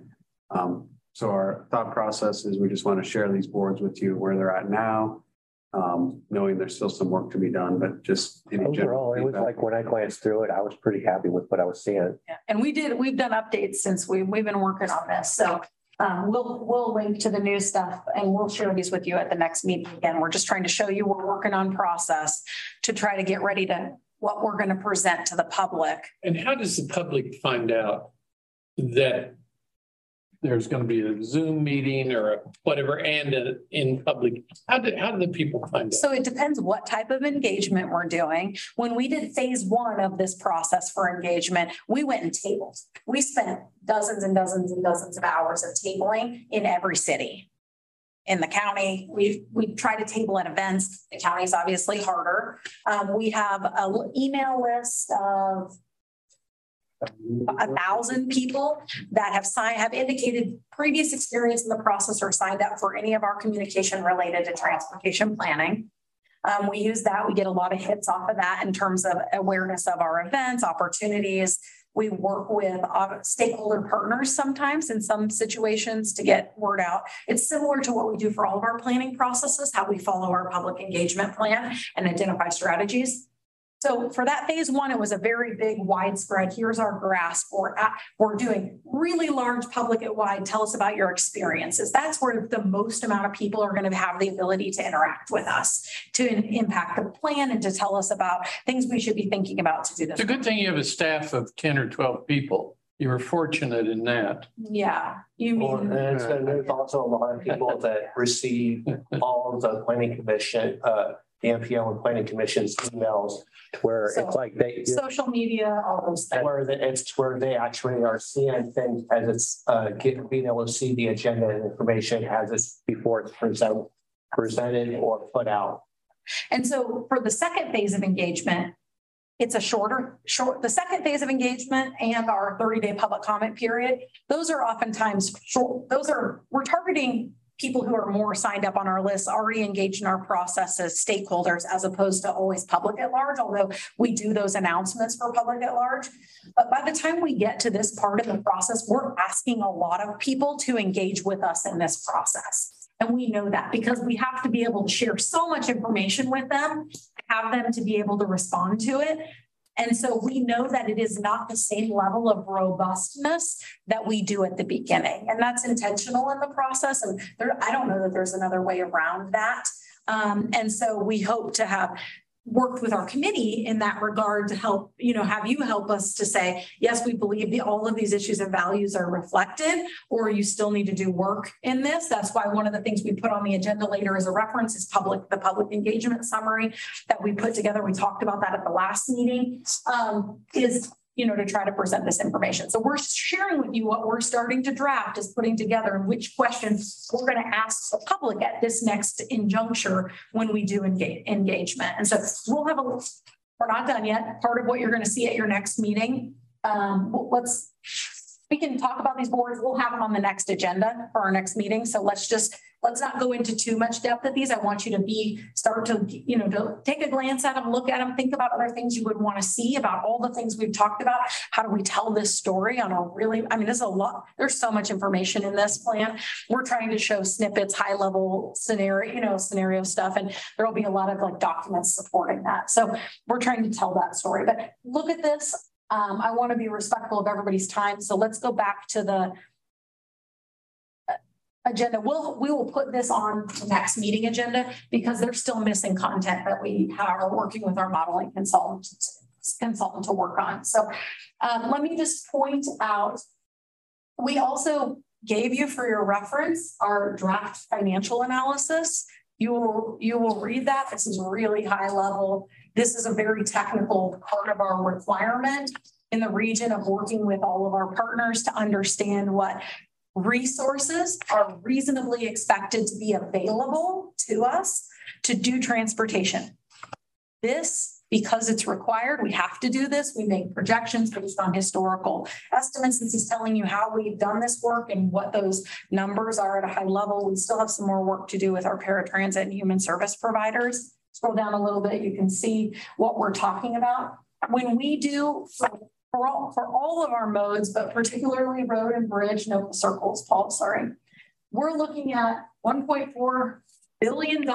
Um, so our thought process is we just want to share these boards with you where they're at now. Um, knowing there's still some work to be done, but just. any general Overall, it was feedback. like when I glanced through it, I was pretty happy with what I was seeing. Yeah, And we did, we've done updates since we, we've been working on this, so um, we'll, we'll link to the new stuff and we'll share these with you at the next meeting. Again, we're just trying to show you, we're working on process to try to get ready to, what we're going to present to the public. And how does the public find out that there's going to be a Zoom meeting or a whatever and a- in public? How do, how do the people find it? So it depends what type of engagement we're doing. When we did phase one of this process for engagement, we went and tabled. We spent dozens and dozens and dozens of hours of tabling in every city. In the county, we, we try to table at events. The county is obviously harder. Um, we have a l- email list of a thousand people that have signed, have indicated previous experience in the process or signed up for any of our communication related to transportation planning. Um, we use that, we get a lot of hits off of that in terms of awareness of our events, opportunities. We work with uh, stakeholder partners sometimes in some situations to get word out. It's similar to what we do for all of our planning processes, how we follow our public engagement plan and identify strategies. So for that phase one, it was a very big widespread, here's our grasp, we're at, we're doing really large public at wide, tell us about your experiences. That's where the most amount of people are going to have the ability to interact with us, to in- impact the plan and to tell us about things we should be thinking about to do this. It's a good thing you have a staff of ten or twelve people. You were fortunate in that. Yeah, you Well, mean, and there's also a lot of people that receive all of the planning commission, uh, the and planning commission's emails to where So- it's like they, social media, all those things. where the- it's where they actually are seeing things as it's, uh, being able to see the agenda and information as it's before it's present, presented or put out. And so for the second phase of engagement, it's a shorter, short, the second phase of engagement and our thirty-day public comment period, those are oftentimes short, those are, we're targeting people who are more signed up on our list, already engaged in our process as stakeholders, as opposed to always public at large, although we do those announcements for public at large. But by the time we get to this part of the process, we're asking a lot of people to engage with us in this process. And we know that because we have to be able to share so much information with them, have them to be able to respond to it. And so we know that it is not the same level of robustness that we do at the beginning. And that's intentional in the process. And there, I don't know that there's another way around that. Um, and so we hope to have worked with our committee in that regard to help, you know, have you help us to say, yes, we believe the, all of these issues and values are reflected, or you still need to do work in this. That's why one of the things we put on the agenda later as a reference is public, the public engagement summary that we put together. We talked about that at the last meeting, um, is you know, to try to present this information. So we're sharing with you what we're starting to draft is putting together and which questions we're going to ask the public at this next injuncture when we do engage engagement. And so we'll have a, we're not done yet. Part of what you're going to see at your next meeting. Um, let's, we can talk about these boards. We'll have them on the next agenda for our next meeting. So let's just let's not go into too much depth of these. I want you to be, start to, you know, to take a glance at them, look at them, think about other things you would want to see about all the things we've talked about. How do we tell this story on a really, I mean, there's a lot, there's so much information in this plan. We're trying to show snippets, high level scenario, you know, scenario stuff, and there'll be a lot of like documents supporting that. So we're trying to tell that story, but look at this. Um, I want to be respectful of everybody's time. So let's go back to the agenda. We'll, we will put this on the next meeting agenda because there's still missing content that we are working with our modeling consultant, consultant to work on. So um, let me just point out, we also gave you for your reference our draft financial analysis. You will, you will read that. This is really high level. This is a very technical part of our requirement in the region of working with all of our partners to understand what resources are reasonably expected to be available to us to do transportation. This, because it's required, we have to do this. We make projections based on historical estimates. This is telling you how we've done this work and what those numbers are at a high level. We still have some more work to do with our paratransit and human service providers. Scroll down a little bit, you can see what we're talking about. When we do for all, for all of our modes, but particularly road and bridge, no circles, Paul, sorry. We're looking at $1.4 billion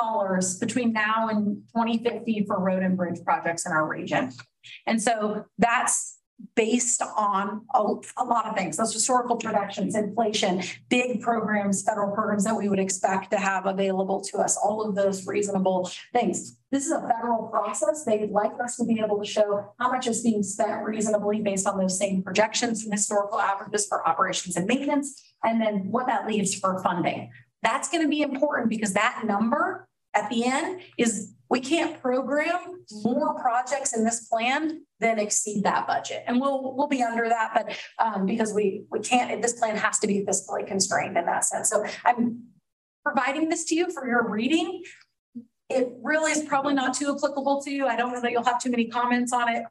between now and 2050 for road and bridge projects in our region. And so that's based on a, a, lot of things, those historical projections, inflation, big programs, federal programs that we would expect to have available to us, all of those reasonable things. This is a federal process. They'd like us to be able to show how much is being spent reasonably based on those same projections and historical averages for operations and maintenance, and then what that leaves for funding. That's going to be important because that number at the end is we can't program more projects in this plan than exceed that budget. And we'll we'll be under that, but um, because we we can't, this plan has to be fiscally constrained in that sense. So I'm providing this to you for your reading. It really is probably not too applicable to you. I don't know that you'll have too many comments on it.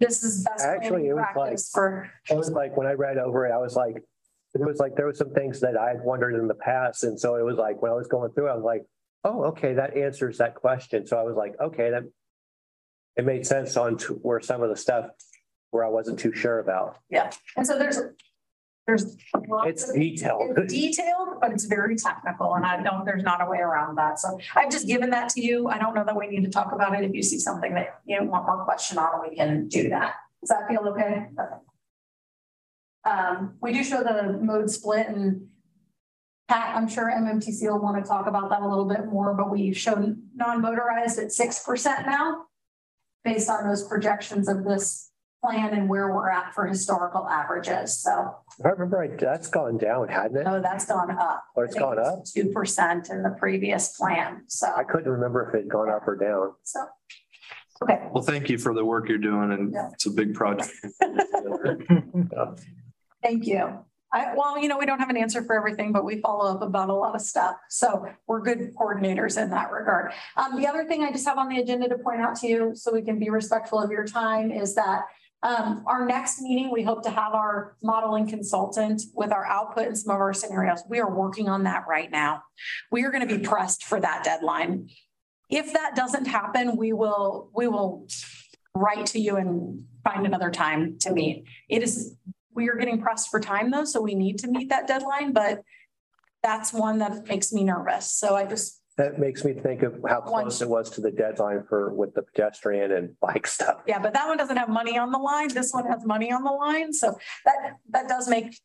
This is best actually it was like for it was like when I read over it, I was like, it was like there were some things that I had wondered in the past. And so it was like when I was going through, I was like, oh, okay, that answers that question. So I was like, okay, that it made sense on to where some of the stuff where I wasn't too sure about. Yeah, and so there's there's it's detailed. It's detailed, but it's very technical, and I don't. There's not a way around that. So I've just given that to you. I don't know that we need to talk about it. If you see something that you want more question on, we can do that. Does that feel okay? okay. Um, we do show the mode split and Pat, I'm sure MMTC will want to talk about that a little bit more, but we show non-motorized at 6% now based on those projections of this plan and where we're at for historical averages. So if I remember right, that's gone down, hadn't it? no, that's gone up. Or it's gone up? Two percent in the previous plan. So, I couldn't remember if it had gone up or down. so. Okay, Well, thank you for the work you're doing and Yeah. it's a big project. thank you. I, well, you know, we don't have an answer for everything, but we follow up about a lot of stuff. So we're good coordinators in that regard. Um, the other thing I just have on the agenda to point out to you, so we can be respectful of your time, is that um, our next meeting, we hope to have our modeling consultant with our output and some of our scenarios. We are working on that right now. We are going to be pressed for that deadline. If that doesn't happen, we will we will write to you and find another time to meet. It is we are getting pressed for time though, so we need to meet that deadline, but that's one that makes me nervous. So I just That makes me think of how close it was to the deadline for with the pedestrian and bike stuff. Yeah, but that one doesn't have money on the line. This one has money on the line. So that, that does make,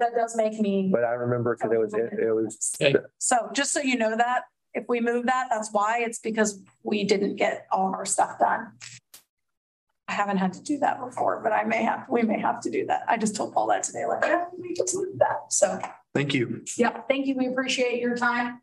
that does make me. But I remember because it was, it was. Okay. So just so you know that, if we move that, that's why. It's because we didn't get all of our stuff done. Haven't had to do that before, but I may have, we may have to do that. I just told Paul that today, like, yeah, we just move that. So, Thank you. yeah, thank you. We appreciate your time.